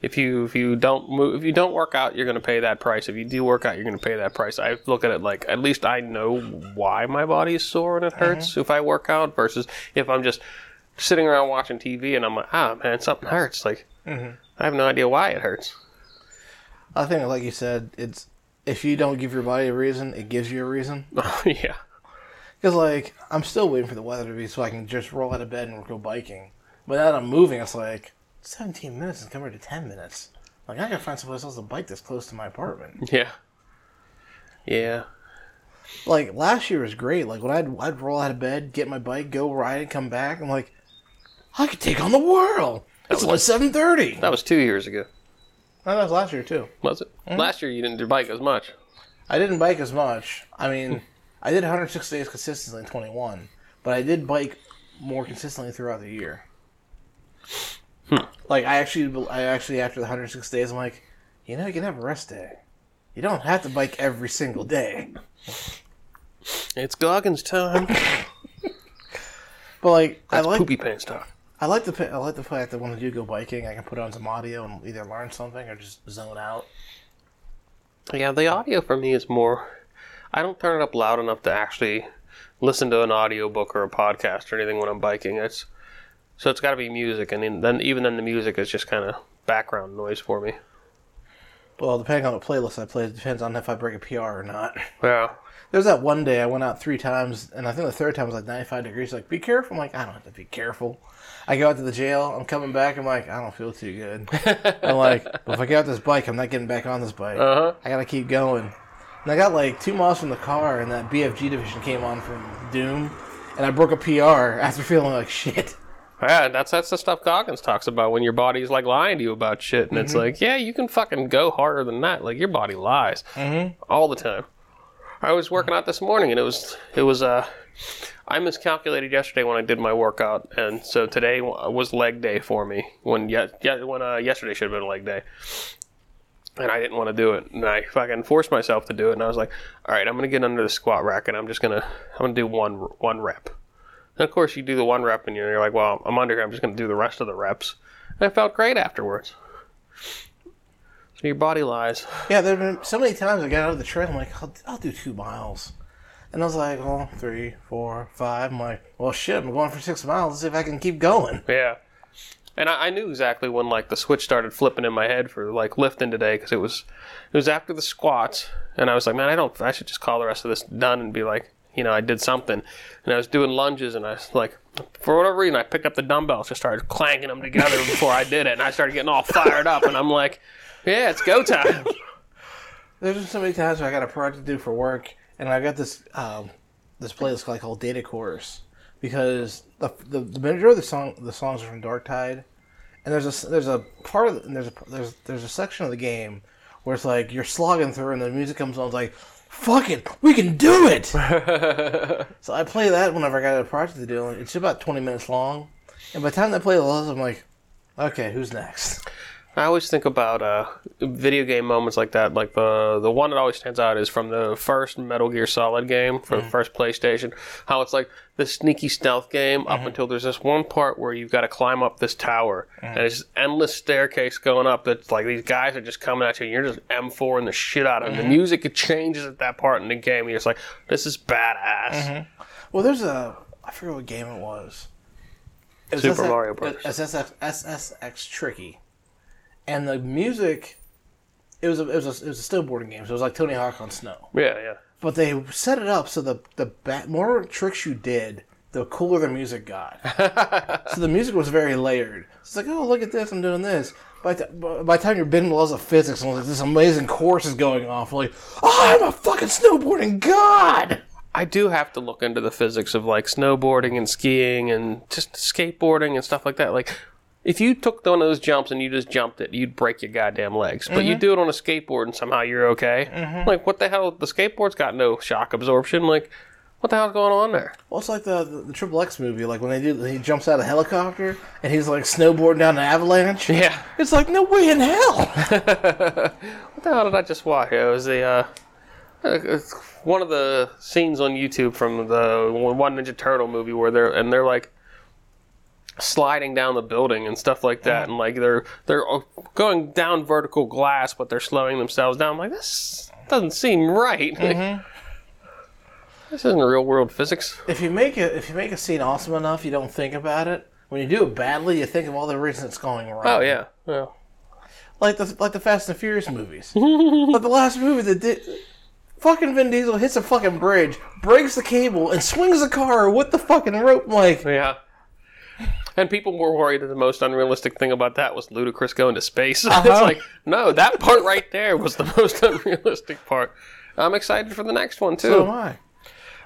If you if you don't move if you don't work out, you're going to pay that price. If you do work out, you're going to pay that price. I look at it like at least I know why my body is sore and it hurts if I work out versus if I'm just sitting around watching TV and I'm like, ah man, something hurts. Like I have no idea why it hurts.
I think, like you said, it's if you don't give your body a reason, it gives you a reason.
yeah.
Because like I'm still waiting for the weather to be so I can just roll out of bed and go biking. But now that I'm moving, it's like 17 minutes is compared to 10 minutes. Like I gotta find someplace else to bike that's close to my apartment.
Yeah. Yeah.
Like last year was great. Like when I'd I'd roll out of bed, get my bike, go ride, and come back. I'm like, I could take on the world. It's only 7:30.
That was 2 years ago.
No, that was last year too.
Was it? Mm-hmm. Last year you didn't do bike as much.
I didn't bike as much. I mean, I did 106 days consistently in 21, but I did bike more consistently throughout the year. Hmm. Like I actually, I actually after the 106 days, I'm like, you know, you can have a rest day. You don't have to bike every single day.
It's Goggins time.
But like, I like,
poopy pants talk.
I like the, I like the fact that when I do go biking, I can put on some audio and either learn something or just zone out.
Yeah, the audio for me is more. I don't turn it up loud enough to actually listen to an audiobook or a podcast or anything when I'm biking. It's so it's got to be music, and then- even then the music is just kind of background noise for me.
Well, depending on the playlist I play, it depends on if I break a PR or not.
Yeah,
There's that one day I went out three times, and I think the third time was like 95 degrees. Like, be careful. I'm like, I don't have to be careful. I go out to the jail. I'm coming back. I'm like, I don't feel too good. I'm like, but if I get out this bike, I'm not getting back on this bike.
Uh-huh.
I gotta keep going. And I got like two miles from the car, and that BFG division came on from Doom, and I broke a PR after feeling like shit.
yeah. That's that's the stuff Goggins talks about when your body's like lying to you about shit, and it's like, yeah, you can fucking go harder than that. Like your body lies all the time. I was working out this morning, and it was it was uh. I miscalculated yesterday when I did my workout, and so today was leg day for me. When ye- ye- when uh, yesterday should have been leg day, and I didn't want to do it, and I fucking forced myself to do it. And I was like, "All right, I'm gonna get under the squat rack, and I'm just gonna I'm gonna do one one rep." And of course, you do the one rep, and you're like, "Well, I'm under here. I'm just going to do the rest of the reps." And I felt great afterwards. So your body lies.
Yeah, there have been so many times I got out of the trail. I'm like, I'll, I'll do two miles. And I was like, well, three, four, five. I'm like, well, shit, I'm going for six miles. Let's see if I can keep going.
Yeah. And I, I knew exactly when like the switch started flipping in my head for like lifting today because it was it was after the squats. And I was like man I don't I should just call the rest of this done and be like you know I did something. And I was doing lunges and I was like for whatever reason I picked up the dumbbells just started clanking them together before I did it. And I started getting all fired up and I'm like yeah it's go time.
There's been so many times where I got a project to do for work, and I got this um, this playlist called, called Data Course because the, the the majority of the song the songs are from Dark Tide, and there's a there's a part of the, and there's a there's there's a section of the game where it's like you're slogging through and the music comes on, it's like fuck it, we can do it. so I play that whenever I got a project to do. and It's about 20 minutes long, and by the time I play the last, I'm like, okay, who's next?
I always think about uh, video game moments like that. Like the the one that always stands out is from the first Metal Gear Solid game for the mm. first PlayStation. How it's like this sneaky stealth game up mm-hmm. until there's this one part where you've got to climb up this tower mm. and it's this endless staircase going up. That's like these guys are just coming at you. and You're just M4 and the shit out of them. The mm-hmm. music it changes at that part in the game. And you're just like, this is badass. Mm-hmm.
Well, there's a I forget what game it was. It was
Super
SSX
Mario Brothers.
It's SSX, SSX Tricky, and the music. It was a, it was a, it was a snowboarding game, so it was like Tony Hawk on snow.
Yeah, yeah.
But they set it up so the the more tricks you did, the cooler the music got. so the music was very layered. It's like, oh, look at this, I'm doing this. By, the by the time you're bending laws of physics, and like this amazing course is going off, like, oh, I'm a fucking snowboarding god.
I do have to look into the physics of like snowboarding and skiing and just skateboarding and stuff like that. Like, if you took one of those jumps and you just jumped it, you'd break your goddamn legs. But you do it on a skateboard and somehow you're okay. Like, what the hell? The skateboard's got no shock absorption. Like, what the hell's going on there?
Well, it's like the the Triple X movie, like when they do, he jumps out of a helicopter and he's like snowboarding down an avalanche.
Yeah.
It's like no way in hell.
What the hell did I just watch? It was the uh, uh, it's one of the scenes on YouTube from the One Ninja Turtle movie where they're and they're like sliding down the building and stuff like that, and like they're they're going down vertical glass, but they're slowing themselves down. I'm like this doesn't seem right. Like, mm-hmm. this isn't real world physics.
if you make it, if you make a scene awesome enough, you don't think about it. When you do it badly, you think of all the reasons it's going wrong.
Oh yeah, yeah.
like the like the Fast and Furious movies. like the last movie that did. Fucking Vin Diesel hits a fucking bridge, breaks the cable, and swings the car with the fucking rope. Like,
Yeah. And people were worried that the most unrealistic thing about that was Ludacris going to space. it's like, no, that part right there was the most unrealistic part. I'm excited for the next one too.
so am I.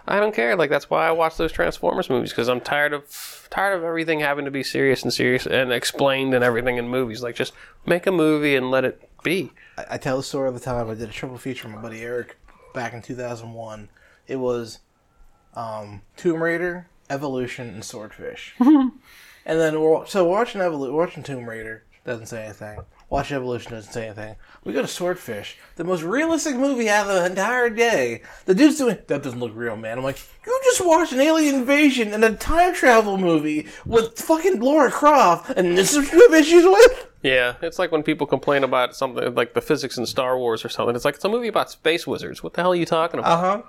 I don't care. Like that's why I watch those Transformers movies because I'm tired of tired of everything having to be serious and serious and explained and everything in movies. Like just make a movie and let it be.
I, I tell the story all the time. I did a triple feature with my buddy Eric back in 2001. It was um, Tomb Raider, Evolution, and Swordfish. and then we're so watching Evolu- watching Tomb Raider doesn't say anything. Watch Evolution doesn't say anything. We go to Swordfish, the most realistic movie out of the entire day. The dude's doing that doesn't look real, man. I'm like, you just watched an alien invasion and a time travel movie with fucking Laura Croft, and this is what you have issues with.
Yeah, it's like when people complain about something like the physics in Star Wars or something. It's like it's a movie about space wizards. What the hell are you talking about?
huh.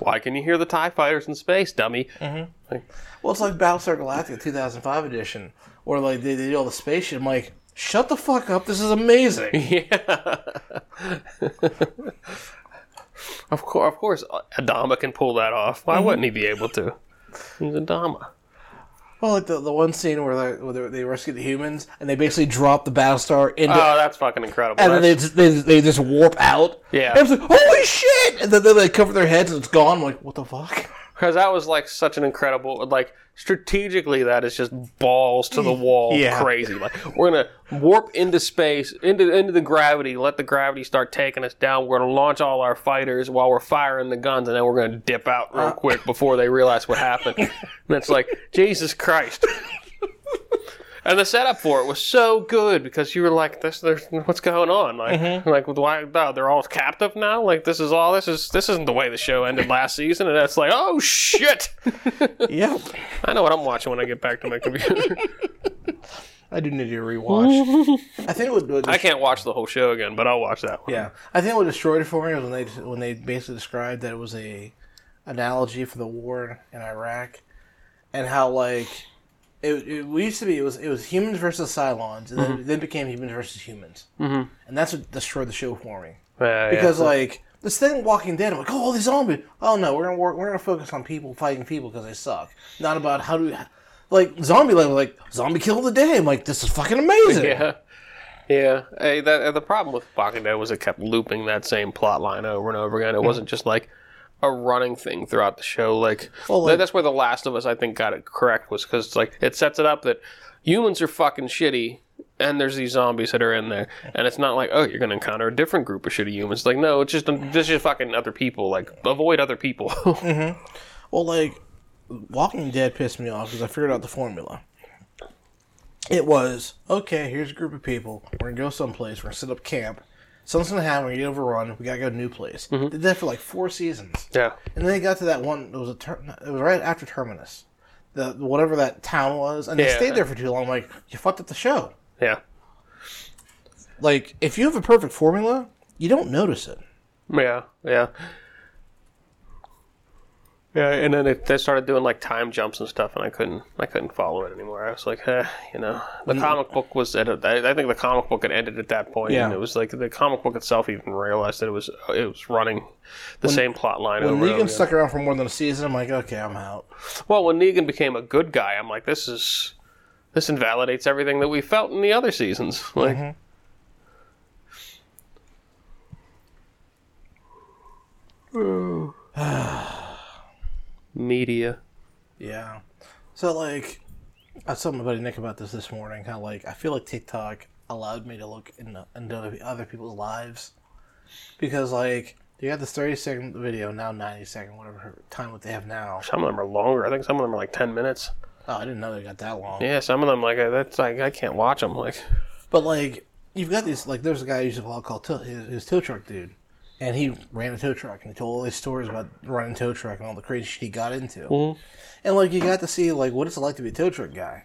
Why can you hear the Tie Fighters in space, dummy? Mm-hmm. Like,
Well, it's like Battlestar Galactica 2005 edition, where like they, they did all the space shit. I'm like, shut the fuck up. This is amazing.
yeah. of course, of course, Adama can pull that off. Why mm-hmm. wouldn't he be able to? He's Adama.
Well, like the, the one scene where, they, where they, rescue the humans and they basically drop the Battlestar into.
Oh, that's fucking incredible.
and then they just, they, they just warp out.
Yeah.
And it's like, holy shit! And then they cover their heads and it's gone. I'm like, what the fuck?
Because that was like such an incredible, like strategically, that is just balls to the wall,
Yeah.
crazy. Like we're gonna warp into space, into into the gravity, let the gravity start taking us down. We're gonna launch all our fighters while we're firing the guns, and then we're gonna dip out real uh. quick before they realize what happened. and it's like Jesus Christ. And the setup for it was so good because you were like, "This, there's what's going on? Like,
Mm-hmm.
like why? No, they're all captive now. Like, this is all. This is this isn't the way the show ended last season." And it's like, "Oh shit!"
Yep.
I know what I'm watching when I get back to my computer.
I do need to rewatch. I think what, what
I can't watch the whole show again, but I'll watch that one.
Yeah, I think what destroyed it for me was when they when they basically described that it was a analogy for the war in Iraq, and how like it, it we used to be it was it was humans versus Cylons, and then, then it became humans versus humans, mm-hmm. and that's what destroyed the show for me
Yeah,
because
yeah.
like this thing Walking Dead, I'm like, oh, all these zombies. Oh no, we're gonna work, we're gonna focus on people fighting people because they suck, not about how do we. Like zombie level, like zombie kill the day. I'm like, this is fucking amazing.
Yeah. Yeah. Hey, that, the problem with Walking Dead was it kept looping that same plot line over and over again. It wasn't just like a running thing throughout the show. Like,
Well, like-
that's where The Last of Us, I think, got it correct, was because like it sets it up that humans are fucking shitty. And there's these zombies that are in there, and it's not like, oh, you're gonna encounter a different group of shitty humans. Like, no, it's just this is fucking other people. Like, avoid other people. Mm-hmm.
Well, like, Walking Dead pissed me off because I figured out the formula. It was okay. Here's a group of people. We're gonna go someplace. We're gonna set up camp. Something's gonna happen. We get overrun. We gotta go to a new place. Mm-hmm. Did that for like four seasons,
yeah,
and then they got to that one. It was a ter- it was right after Terminus, the whatever that town was, and they
Yeah.
stayed there for too long. I'm like, you fucked up the show.
yeah,
Like, if you have a perfect formula, you don't notice it.
Yeah, yeah. Yeah, and then it, they started doing like time jumps and stuff, and I couldn't, I couldn't follow it anymore. I was like, eh, you know, the comic book was at, a, I think the comic book had ended at that point,
Yeah.
and it was like the comic book itself even realized that it was, it was running the same plot line
When
over and over
Negan
again.
stuck around for more than a season, I'm like, okay, I'm out.
Well, when Negan became a good guy, I'm like, this is, this invalidates everything that we felt in the other seasons. Like, media.
Yeah. So like, I was telling my buddy Nick about this this morning. How like I feel like TikTok allowed me to look into, into other- people's lives because like you got this thirty second video now ninety second whatever time what they have now.
Some of them are longer. I think some of them are like ten minutes.
Oh, I didn't know they got that long.
Yeah, some of them like uh, that's like I can't watch them. Like,
But like you've got these like there's a guy who used to vlog called his, his tow truck dude, and he ran a tow truck and he told all these stories about running tow truck and all the crazy shit he got into. Mm-hmm. And like you got to see like what it's like to be a tow truck guy.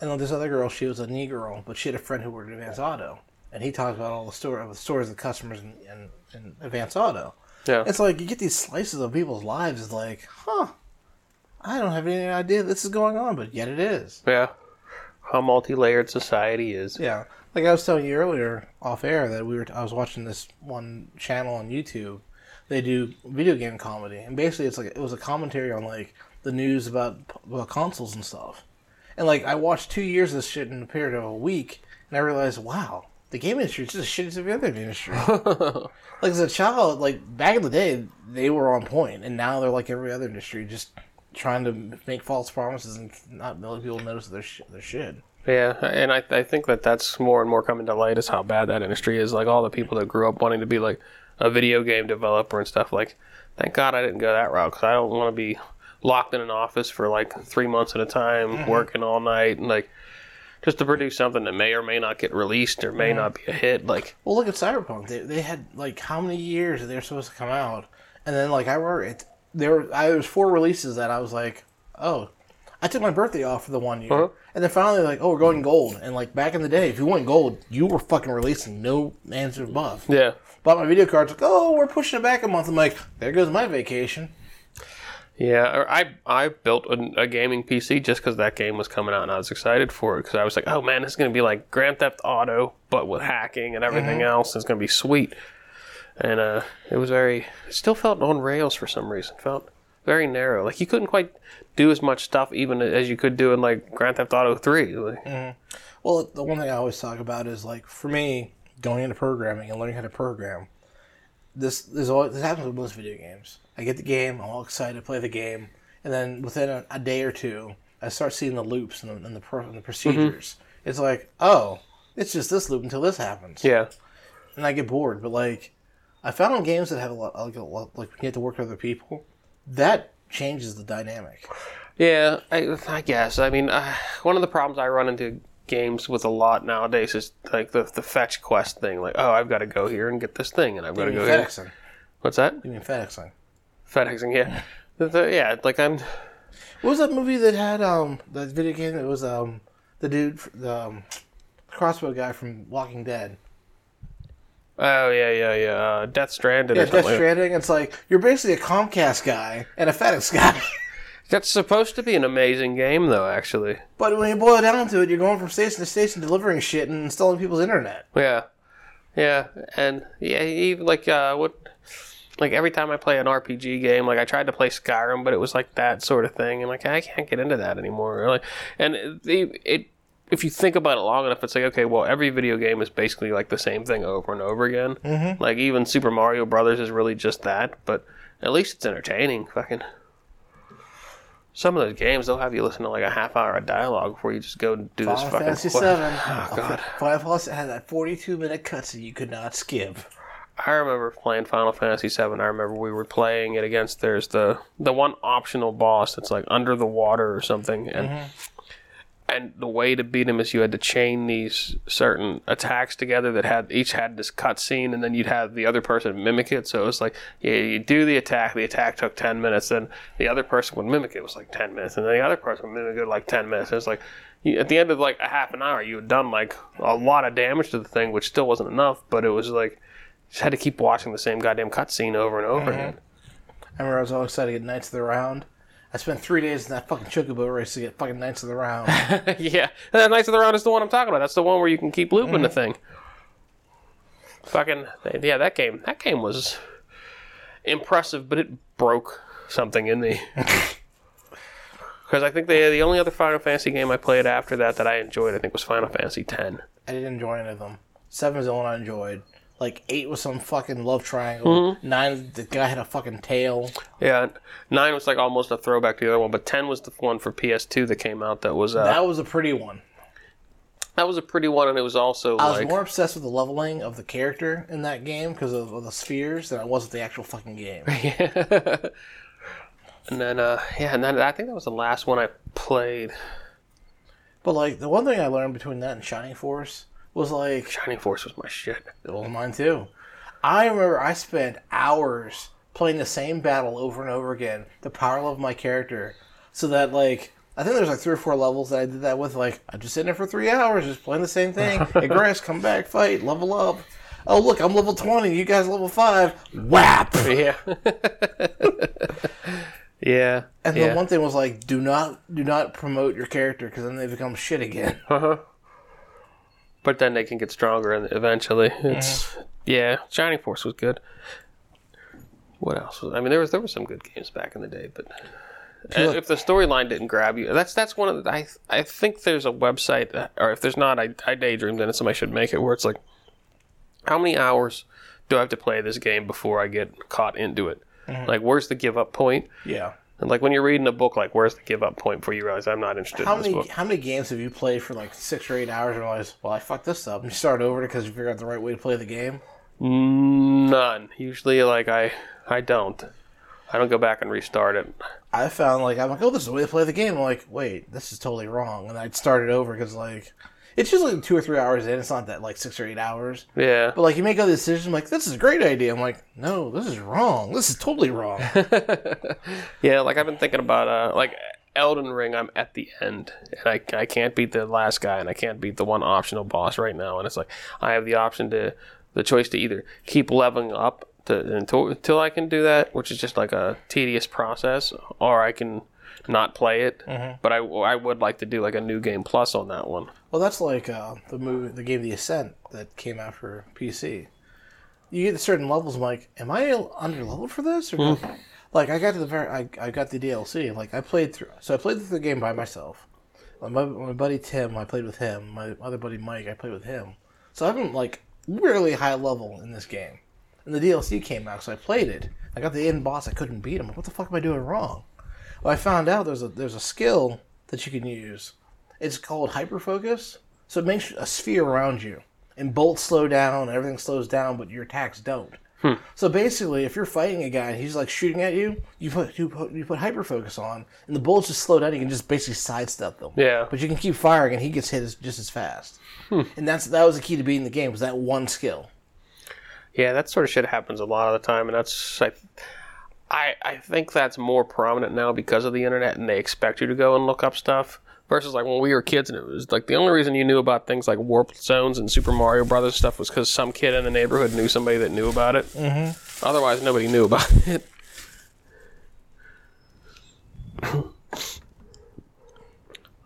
And then this other girl, she was a knee girl, but she had a friend who worked at Advance Auto, and he talked about all the story of the stories of customers in, in, in Advance Auto.
yeah,
It's like you get these slices of people's lives. It's like, huh, I don't have any idea this is going on, but yet it is.
yeah. How multi-layered society is.
Yeah, like I was telling you earlier off air that we were. I was watching this one channel on YouTube. They do video game comedy, and basically it's like it was a commentary on like the news about, about consoles and stuff. And like I watched two years of this shit in a period of a week, and I realized, wow, the game industry is just as shitty as every other industry. like as a child, like back in the day, they were on point, and now they're like every other industry, just trying to make false promises and not letting people notice their sh- their shit.
Yeah, and I, I think that that's more and more coming to light is how bad that industry is. Like all the people that grew up wanting to be like a video game developer and stuff. Like, thank God I didn't go that route because I don't want to be locked in an office for like three months at a time, mm-hmm. working all night, and like just to produce something that may or may not get released or may mm-hmm. not be a hit. Like,
Well, look at Cyberpunk. They, they had like how many years they were supposed to come out, and then like I remember it. There I, there was four releases that I was like, oh, I took my birthday off for the one year,
Uh-huh.
and then finally like, oh, we're going gold. And like back in the day, if you went gold, you were fucking releasing no answer above.
yeah,
Bought my video cards like, oh, we're pushing it back a month. I'm like, there goes my vacation.
Yeah, I I built a, a gaming PC just because that game was coming out and I was excited for it because I was like, oh man, this is gonna be like Grand Theft Auto but with hacking and everything else. It's gonna be sweet. And uh, it was very, it still felt on rails for some reason. Felt very narrow. Like you couldn't quite do as much stuff even as you could do in like Grand Theft Auto Three. Like, mm-hmm.
Well, the one thing I always talk about is like for me going into programming and learning how to program. This this always this happens with most video games. I get the game, I'm all excited to play the game, and then within a, a day or two, I start seeing the loops and the and the, pro, and the mm-hmm. procedures. It's like, oh, it's just this loop until this happens,
yeah,
and I get bored. But like, I found in games that have a lot like a lot, like you have to work with other people, that changes the dynamic.
Yeah, I, I guess. I mean, uh, one of the problems I run into games with a lot nowadays is like the the fetch quest thing. Like, oh, I've got to go here and get this thing, and I've got to go
mean
here. What's that?
You mean FedExing.
FedExing, yeah. The- the- yeah, like I'm.
What was that movie that had um that video game? It was um the dude, the um, crossbow guy from Walking Dead.
Oh yeah, yeah, yeah. Uh, Death Stranded
Yeah. Death Stranding. It's like you're basically a Comcast guy and a FedEx guy.
That's supposed to be an amazing game, though. Actually,
but when you boil it down to it, you're going from station to station delivering shit and installing people's internet.
yeah, yeah, and yeah, even like uh, what, like every time I play an RPG game, like I tried to play Skyrim, but it was like that sort of thing, and like I can't get into that anymore. Really, and it, it if you think about it long enough, it's like okay, well, every video game is basically like the same thing over and over again. Mm-hmm. Like even Super Mario Brothers is really just that, but at least it's entertaining. Fucking. Some of those games they'll have you listen to like a half hour of dialogue before you just go and do this
Final
fucking
Fantasy
quest.
Seven.
Oh god.
Final Fantasy had that 42 minute cutscene you could not skip.
I remember playing Final Fantasy VII. I remember we were playing it against there's the the one optional boss that's like under the water or something, and and the way to beat him is you had to chain these certain attacks together that had each had this cutscene, and then you'd have the other person mimic it. So it was like yeah, you do the attack, the attack took ten minutes, then the other person would mimic it, it was like ten minutes, and then the other person would mimic it like ten minutes. It was like you, at the end of like a half an hour, you had done like a lot of damage to the thing, which still wasn't enough, but it was like just had to keep watching the same goddamn cutscene over and over mm-hmm. again.
I remember I was all excited to get Knights of the Round. I spent three days in that fucking chocobo race to get fucking Knights of the Round.
yeah, that Knights of the Round is the one I'm talking about. That's the one where you can keep looping the mm. thing. Fucking yeah, that game. That game was impressive, but it broke something in me. Because I think the the only other Final Fantasy game I played after that that I enjoyed, I think, was Final Fantasy X.
I didn't enjoy any of them. Seven is the one I enjoyed. Like eight was some fucking love triangle. Nine, the guy had a fucking tail.
Yeah, nine was like almost a throwback to the other one, but ten was the one for PS2 that came out. That was uh,
That was a pretty one.
that was a pretty one, and it was also
I was
like
more obsessed with the leveling of the character in that game because of, of the spheres than I was with the actual fucking game.
And then, uh, yeah, and then I think that was the last one I played.
but like the one thing I learned between that and Shining Force was like
Shining Force was my shit.
Well, mine too. I remember I spent hours playing the same battle over and over again the power level of my character, so that like I think there's like three or four levels that I did that with. Like I'm just sitting there for three hours, just playing the same thing. Aggress, come back, fight, level up. Oh look, I'm level twenty. You guys level five. Whap.
Yeah. yeah.
And
yeah.
the one thing was like, do not do not promote your character because then they become shit again.
Uh-huh. But then they can get stronger and eventually. It's yeah, Shining Force was good. What else? Was, I mean, there was there were some good games back in the day, but uh, if the storyline didn't grab you, that's that's one of the, I I think there's a website that, or if there's not, I I daydreamed and somebody should make it where it's like, how many hours do I have to play this game before I get caught into it? Like, where's the give up point?
Yeah.
And like when you're reading a book, like where's the give up point before you realize I'm not interested
How
in this
many
book?
how many games have you played for like six or eight hours and realize, well, I fucked this up, and you start over because you figure out the right way to play the game?
None. Usually, like I, I don't. I don't go back and restart it.
I found like I'm like, oh, this is the way to play the game. I'm like, wait, this is totally wrong, and I'd start it over because like it's usually two or three hours in. It's not that like six or eight hours,
Yeah.
but like you make other decisions. I'm like, this is a great idea. I'm like, no, this is wrong. This is totally wrong.
Yeah, like I've been thinking about uh like Elden Ring. I'm at the end, and I I can't beat the last guy, and I can't beat the one optional boss right now. And it's like I have the option to the choice to either keep leveling up to until, until I can do that, which is just like a tedious process, or I can not play it. But I I would like to do like a new game plus on that one.
Well, that's like uh, the movie, the game, The Ascent that came out for PC. You get to certain levels. I'm like, am I under leveled for this? Or like I got to the very, I, I got the DLC. Like I played through, so I played through the game by myself. My, my buddy Tim, I played with him. My other buddy Mike, I played with him. So I'm like really high level in this game. And the DLC came out, so I played it. I got the end boss. I couldn't beat him. What the fuck am I doing wrong? Well, I found out there's a there's a skill that you can use. It's called hyperfocus. So it makes a sphere around you, and bolts slow down, everything slows down, but your attacks don't. Hmm. So basically, if you're fighting a guy and he's like shooting at you, you put you put, you put hyper focus on, and the bullets just slow down. You can just basically sidestep them.
Yeah.
But you can keep firing, and he gets hit as, just as fast. Hmm. And that's that was the key to beating the game was that one skill.
Yeah, that sort of shit happens a lot of the time, and that's I, I, I think that's more prominent now because of the internet, and they expect you to go and look up stuff. Versus like when we were kids, and it was like the only reason you knew about things like warp zones and Super Mario Brothers stuff was because some kid in the neighborhood knew somebody that knew about it. Mm-hmm. Otherwise, nobody knew about it.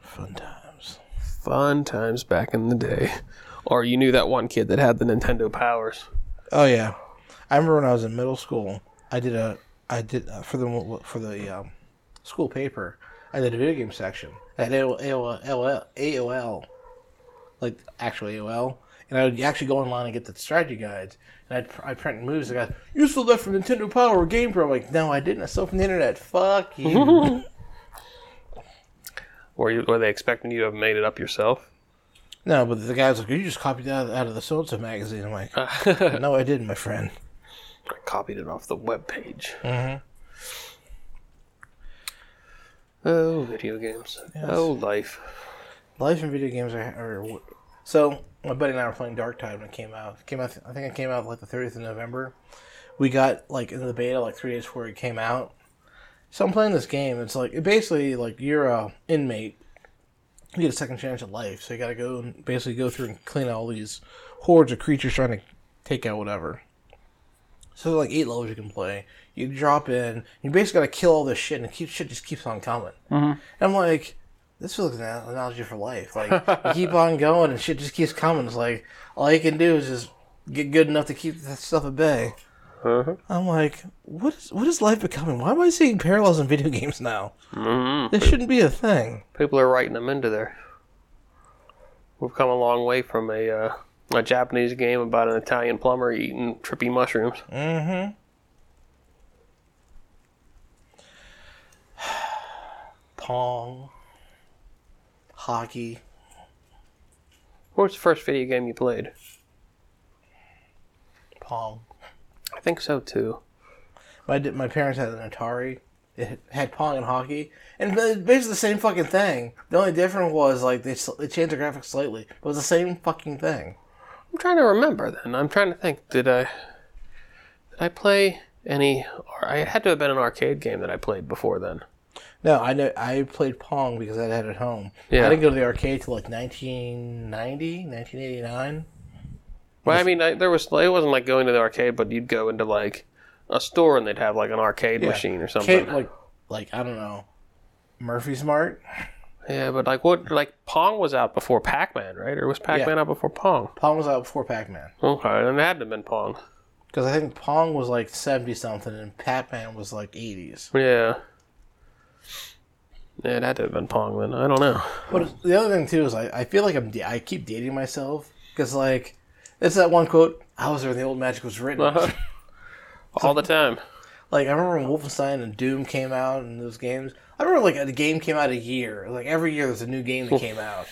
Fun times.
Fun times back in the day. Or you knew that one kid that had the Nintendo powers.
Oh yeah, I remember when I was in middle school. I did a I did uh, for the for the um, school paper. I did a video game section at AOL, AOL, AOL, like actual AOL, and I would actually go online and get the strategy guides. And I'd, I'd print moves. I got you stole that from Nintendo Power or GamePro. I'm like, no, I didn't. I stole it from the internet. Fuck you.
Or you, were they expecting you to have made it up yourself?
no, but the guy's like, you just copied that out of the so magazine. I'm like, no, I didn't, my friend.
I copied it off the web page.
Mhm.
Oh, video games. Oh, life.
Life and video games are, are so. My buddy and I were playing Dark Tide when it came out. It came out. I think it came out like the 30th of November. We got like in the beta like three days before it came out. So I'm playing this game. It's like it basically like you're a inmate. You get a second chance at life, so you got to go and basically go through and clean out all these hordes of creatures trying to take out whatever. So like eight levels you can play. You drop in. You basically got to kill all this shit, and keep shit just keeps on coming. And I'm like, this feels like an analogy for life. Like you keep on going, and shit just keeps coming. It's like all you can do is just get good enough to keep that stuff at bay.
Uh-huh.
I'm like, what is what is life becoming? Why am I seeing parallels in video games now? This shouldn't be a thing.
People are writing them into there. We've come a long way from a uh, a Japanese game about an Italian plumber eating trippy mushrooms.
Mm-hmm. Pong, hockey.
What was the first video game you played?
Pong.
I think so too.
My my parents had an Atari. It had Pong and hockey, and it's basically the same fucking thing. The only difference was like they they changed the graphics slightly, but it was the same fucking thing.
I'm trying to remember. Then I'm trying to think. Did I did I play any? Or I had to have been an arcade game that I played before then.
No, I know I played Pong because I had it at home.
Yeah.
I didn't go to the arcade till like 1990, 1989.
Well, I mean, I, there was it wasn't like going to the arcade, but you'd go into like a store and they'd have like an arcade
Yeah.
machine or something.
Arcade, like like I don't know, Murphy's Mart.
Yeah, but like what? Like Pong was out before Pac-Man, right? Or was Pac-Man out before Pong?
Pong was out before Pac Man
Okay, and it had to have been Pong.
because I think Pong was like 70 something and Pac Man was like 80s.
Yeah. Yeah, it had to have been Pong then. I don't know.
But the other thing too is I, I feel like I'm I keep dating myself because like it's that one quote I was there when the old magic was written.
Uh-huh. All the time.
Like I remember when Wolfenstein and Doom came out and those games. I remember like the game came out a year. Like every year there's a new game that came out.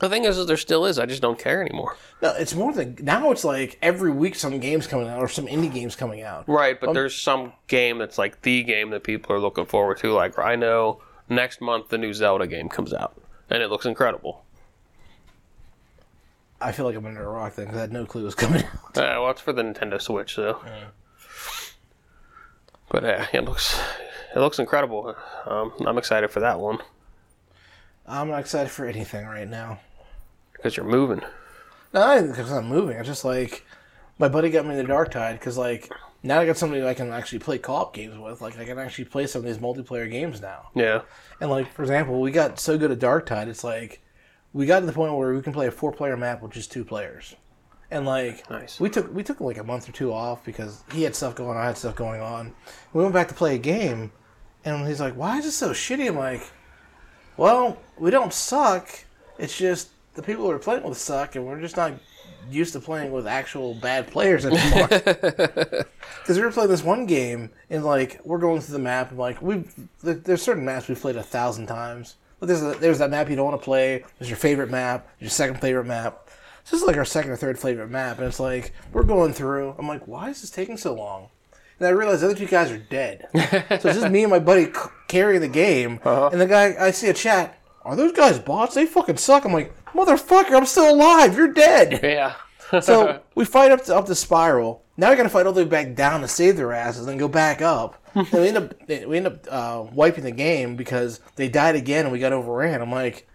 The thing is, is there still is. I just don't care anymore.
No, it's more than now. It's like every week some games coming out or some indie games coming out.
Right, but there's some game that's like the game that people are looking forward to. Like I know next month the new Zelda game comes out, and it looks incredible.
I feel like I'm under a rock then because I had no clue it was coming out.
Uh, well, it's for the Nintendo Switch, so. But uh, it looks it looks incredible. Um, I'm excited for that one
I'm not excited for anything right now.
Because you're moving.
No, not because I'm moving. It's just like my buddy got me the Dark Tide because like now I got somebody I can actually play co-op games with. Like I can actually play some of these multiplayer games now.
Yeah.
And like for example, we got so good at Dark Tide, it's like we got to the point where we can play a four-player map with just two players. And like
Nice.
we took we took like a month or two off because he had stuff going on, I had stuff going on. We went back to play a game, and he's like, "Why is it so shitty?" I'm like, "Well, we don't suck. It's just the people we're playing with suck, and we're just not used to playing with actual bad players anymore." Because we were playing this one game, and like we're going through the map, and like we there- there's certain maps we've played a thousand times. But there's a, there's that map you don't want to play. There's your favorite map. Your second favorite map. this is like our second or third favorite map, and it's like we're going through. I'm like, why is this taking so long? And I realize the other two guys are dead. so it's just me and my buddy c- carrying the game, uh-huh. and the guy I see a chat. Are those guys bots? They fucking suck. I'm like, motherfucker, I'm still alive. You're dead.
Yeah.
So we fight up to, up the spiral. Now we gotta fight all the way back down to save their asses, and go back up. and we end up we end up uh, wiping the game because they died again, and we got overran. I'm like,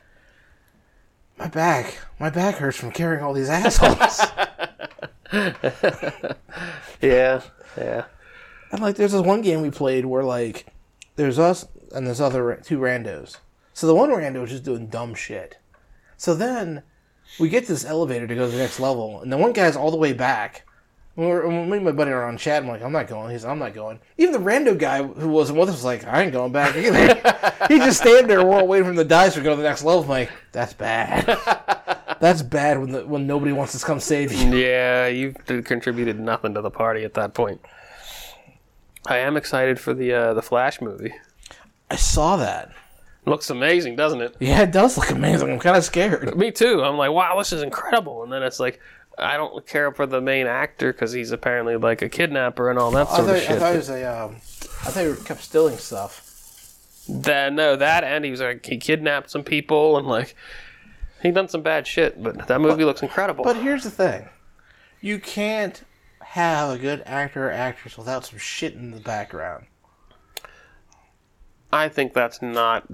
my back, my back hurts from carrying all these assholes.
yeah. Yeah.
and like, there's this one game we played where like, there's us and there's other two randos. So the one rando was just doing dumb shit. So then we get to this elevator to go to the next level, and the one guy's all the way back. When we're, when me and my buddy are on chat, I'm like, I'm not going. He's, I'm not going. Even the rando guy who wasn't with us was like, I ain't going back either. he just stand there, while waiting for the dice to go to the next level. I'm like, that's bad. that's bad when the, when nobody wants to come save you.
Yeah, you've contributed nothing to the party at that point. I am excited for the uh, the Flash movie.
I saw that.
Looks amazing, doesn't it?
Yeah, it does look amazing. I'm kind of scared.
Me too. I'm like, wow, this is incredible. And then it's like, I don't care for the main actor because he's apparently like a kidnapper and all that
I
sort
thought,
of
I
shit.
thought it was a. Um, I thought you kept stealing stuff.
That no, that and he was like he kidnapped some people and like he done some bad shit. But that movie looks incredible.
But here's the thing: you can't have a good actor or actress without some shit in the background.
I think that's not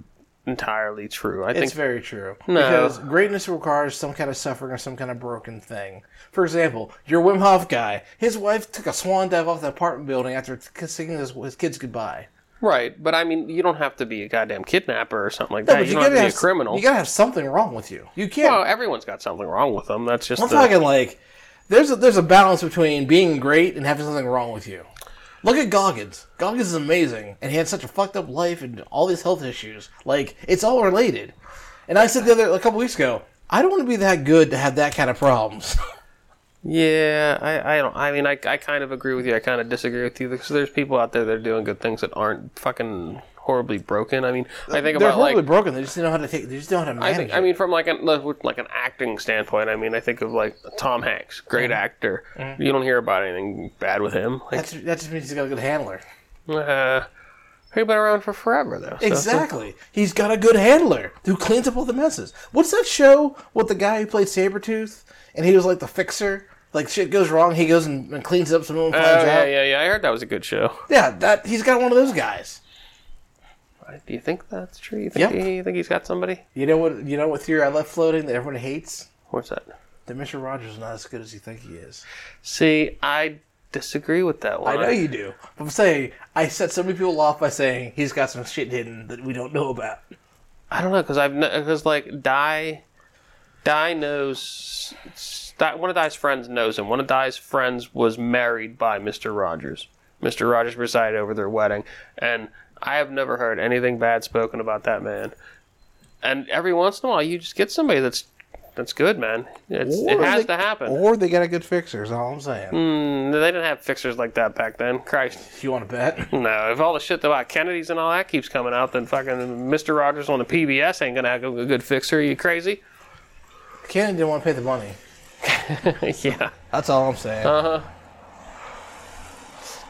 entirely true. I think
It's
think
very true.
No.
Because greatness requires some kind of suffering or some kind of broken thing. For example, your Wim Hof guy, his wife took a swan dive off the apartment building after kissing his, his kids goodbye.
right. But I mean, you don't have to be a goddamn kidnapper or something like
No,
that.
but
you, don't have to be a criminal.
You gotta have something wrong with you. You can't.
well, everyone's got something wrong with them. That's just
I'm
the-
talking like there's a, there's a balance between being great and having something wrong with you. Look at Goggins. Goggins is amazing, and he had such a fucked up life and all these health issues. Like it's all related. And I said the other a couple weeks ago, I don't want to be that good to have that kind of problems.
Yeah, I, I don't. I mean, I, I kind of agree with you. I kind of disagree with you because there's people out there that are doing good things that aren't fucking horribly broken. I mean, I think
They're
about
horribly
like
broken. They just don't know how to take. They just don't know how to
I
manage.
think
it.
I mean from like an like an acting standpoint. I mean, I think of like Tom Hanks, great actor. You don't hear about anything bad with him. Like,
That's, that just means he's got a good handler.
uh, he's been around for forever though. so-
Exactly. He's got a good handler who cleans up all the messes. What's that show with the guy who played Sabretooth? And he was like the fixer? Like shit goes wrong, he goes and, and cleans it up so no one finds
yeah,
out.
yeah, yeah. I heard that was a good show.
Yeah, that he's got one of those guys.
Do you think that's true? You think,
Yep.
he, you think he's got somebody?
You know what? You know what theory I left floating that everyone hates?
What's that?
That Mr. Rogers is not as good as you think he is.
See, I disagree with that one.
I know you do. But I'm saying I set so many people off by saying he's got some shit hidden that we don't know about.
I don't know because I've because like Die, Die knows Di- one of Die's friends knows him. One of Die's friends was married by Mister Rogers. Mister Rogers presided over their wedding, and I have never heard anything bad spoken about that man. And every once in a while, you just get somebody that's that's good, man. It's, it has
they-
to happen.
Or they got a good fixer. Is all I'm saying.
Mm, they didn't have fixers like that back then. Christ.
You want to bet?
No, if all the shit about Kennedys and all that keeps coming out, then fucking Mr. Rogers on the PBS ain't gonna have a good fixer. Are you crazy?
Kennedy didn't want to pay the money.
yeah.
That's all I'm saying.
Uh huh.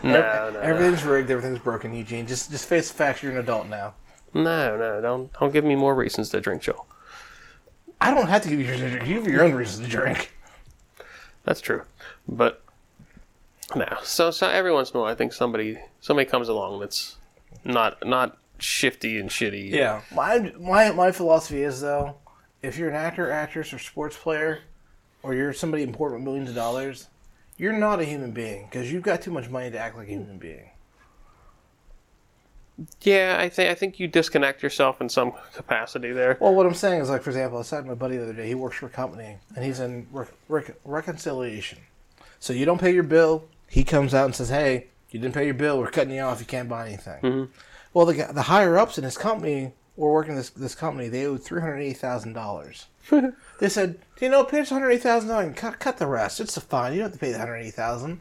No, no, no,
Everything's rigged. Everything's broken, Eugene. Just just face the facts. You're an adult now.
no, no. Don't don't give me more reasons to drink, Joel.
I don't have to give you your drink. You have your own reasons to drink.
That's true, but no. So, so every once in a while, I think somebody somebody comes along that's not not shifty and shitty.
Yeah. My my my philosophy is though, if you're an actor, actress, or sports player, or you're somebody important with millions of dollars, you're not a human being because you've got too much money to act like a human being.
Yeah, I think I think you disconnect yourself in some capacity there.
Well, what I'm saying is, like, for example, I said to my buddy the other day, he works for a company, and he's in rec- rec- reconciliation. So you don't pay your bill, he comes out and says, hey, you didn't pay your bill, we're cutting you off, you can't buy anything. Mm-hmm. Well, the, the higher-ups in his company were working this, this company, they owed $380,000. they said, Do you know, pay us $180,000 and cut, cut the rest. It's a fine, you don't have to pay the $180,000.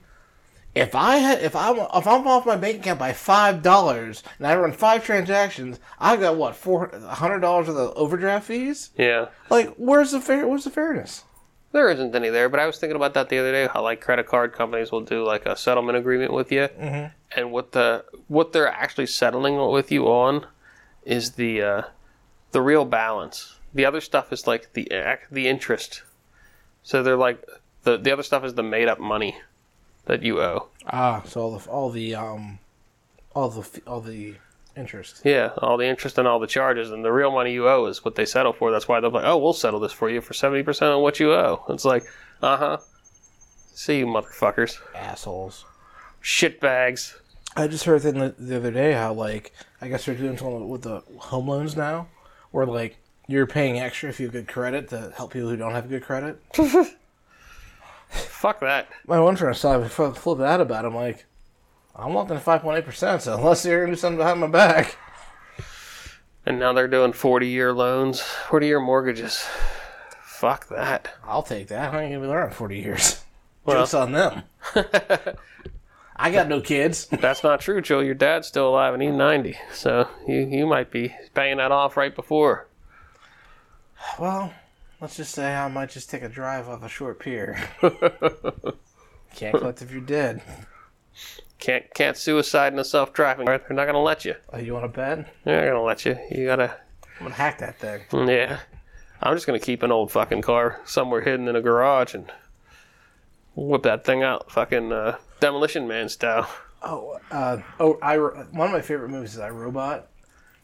If I had, if I'm, if I'm off my bank account by five dollars and I run five transactions, I've got what four hundred dollars of the overdraft fees.
Yeah.
Like, where's the fair? Where's the fairness?
There isn't any there, but I was thinking about that the other day. How like credit card companies will do like a settlement agreement with you, mm-hmm. and what the what they're actually settling with you on is the uh, the real balance. The other stuff is like the the interest. So they're like the the other stuff is the made up money that you owe.
Ah, so all the all the um, all the all the interest.
Yeah, all the interest and all the charges, and the real money you owe is what they settle for. That's why they're like, "Oh, we'll settle this for you for seventy percent of what you owe." It's like, uh huh. See you, motherfuckers,
Assholes.
shitbags.
I just heard the, the other day how like I guess they're doing something with the home loans now, where like you're paying extra if you have good credit to help people who don't have good credit.
Fuck that.
My one friend saw me flip flip that about. it. I'm like, I'm walking to five point eight percent. So unless you're gonna do something behind my back,
And now they're doing forty-year loans, forty-year mortgages. Fuck that.
I'll take that. I ain't gonna be there in forty years.
Well-
Jokes on them. I got no kids.
That's not true, Joe. Your dad's still alive and he's ninety, so you you might be paying that off right before.
Well, let's just say I might just take a drive off a short pier. Can't collect if you're dead.
Can't can't suicide in a self-driving. car. They're not gonna let you.
Oh, you want to bet?
They're not gonna let you. You gotta.
I'm gonna hack that thing.
Yeah. I'm just gonna keep an old fucking car somewhere hidden in a garage and whip that thing out, fucking uh, demolition man style.
Oh, uh, oh, I one of my favorite movies is I Robot,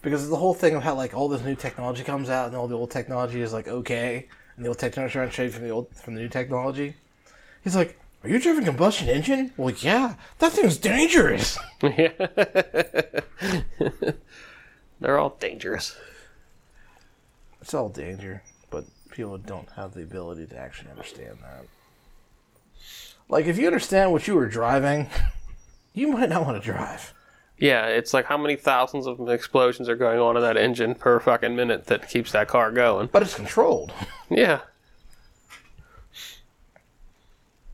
because the whole thing of how like all this new technology comes out and all the old technology is like okay, and the old technology trying to trade from the old from the new technology. He's like, "Are you driving a combustion engine?" Well, yeah, that thing's dangerous.
Yeah. They're all dangerous.
It's all danger, but people don't have the ability to actually understand that. Like, if you understand what you were driving, you might not want to drive.
Yeah, it's like how many thousands of explosions are going on in that engine per fucking minute that keeps that car going.
But it's controlled.
Yeah.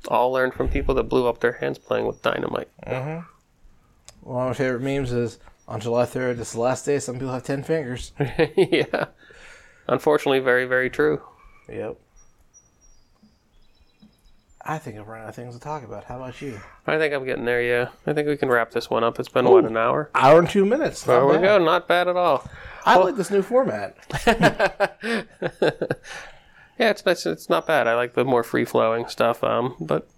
All learned from people that blew up their hands playing with dynamite. Mm-hmm.
One of my favorite memes is on July 3rd, this is the last day, some people have 10 fingers.
yeah. Unfortunately, very, very true.
Yep. I think I've run out of things to talk about. How about you?
I think I'm getting there, yeah. I think we can wrap this one up. It's been, what, an hour?
Hour and two minutes.
There
Not
we
bad.
go. Not bad at all.
I like this new format.
Yeah, it's nice. It's not bad. I like the more free flowing stuff. Um, but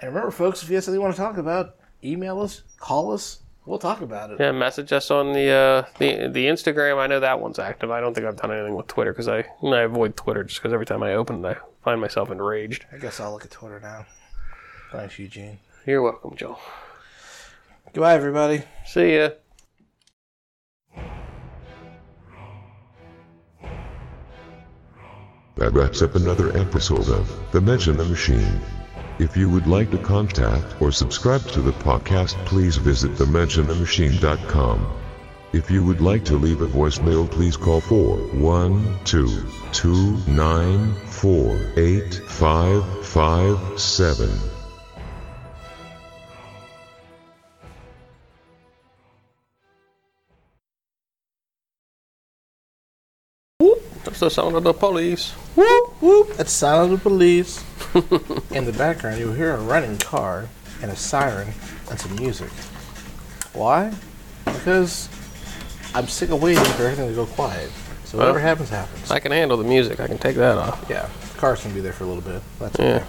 And remember, folks, if you have something you want to talk about, email us, call us. We'll talk about it.
yeah, message us on the uh, the the Instagram. I know that one's active. I don't think I've done anything with Twitter because I I avoid Twitter just because every time I open it, I find myself enraged.
I guess I'll look at Twitter now. Thanks, Eugene.
You're welcome, Joe.
Goodbye, everybody.
See ya.
That wraps up another episode of The Mensch and the Machine. If you would like to contact or subscribe to the podcast, please visit thementionthemachine.com. If you would like to leave a voicemail, please call 412-294-8557.
That's the sound of the police.
Whoop, whoop. That's Sound of the Police. In the background, you'll hear a running car and a siren and some music. Why? Because I'm sick of waiting for everything to go quiet. So whatever
Well.
happens, happens.
I can handle the music. I can take that off.
Yeah, the car's gonna be there for a little bit. That's
Yeah.
okay.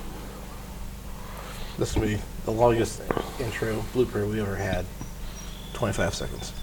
This will be the longest intro blooper we ever had. 25 seconds.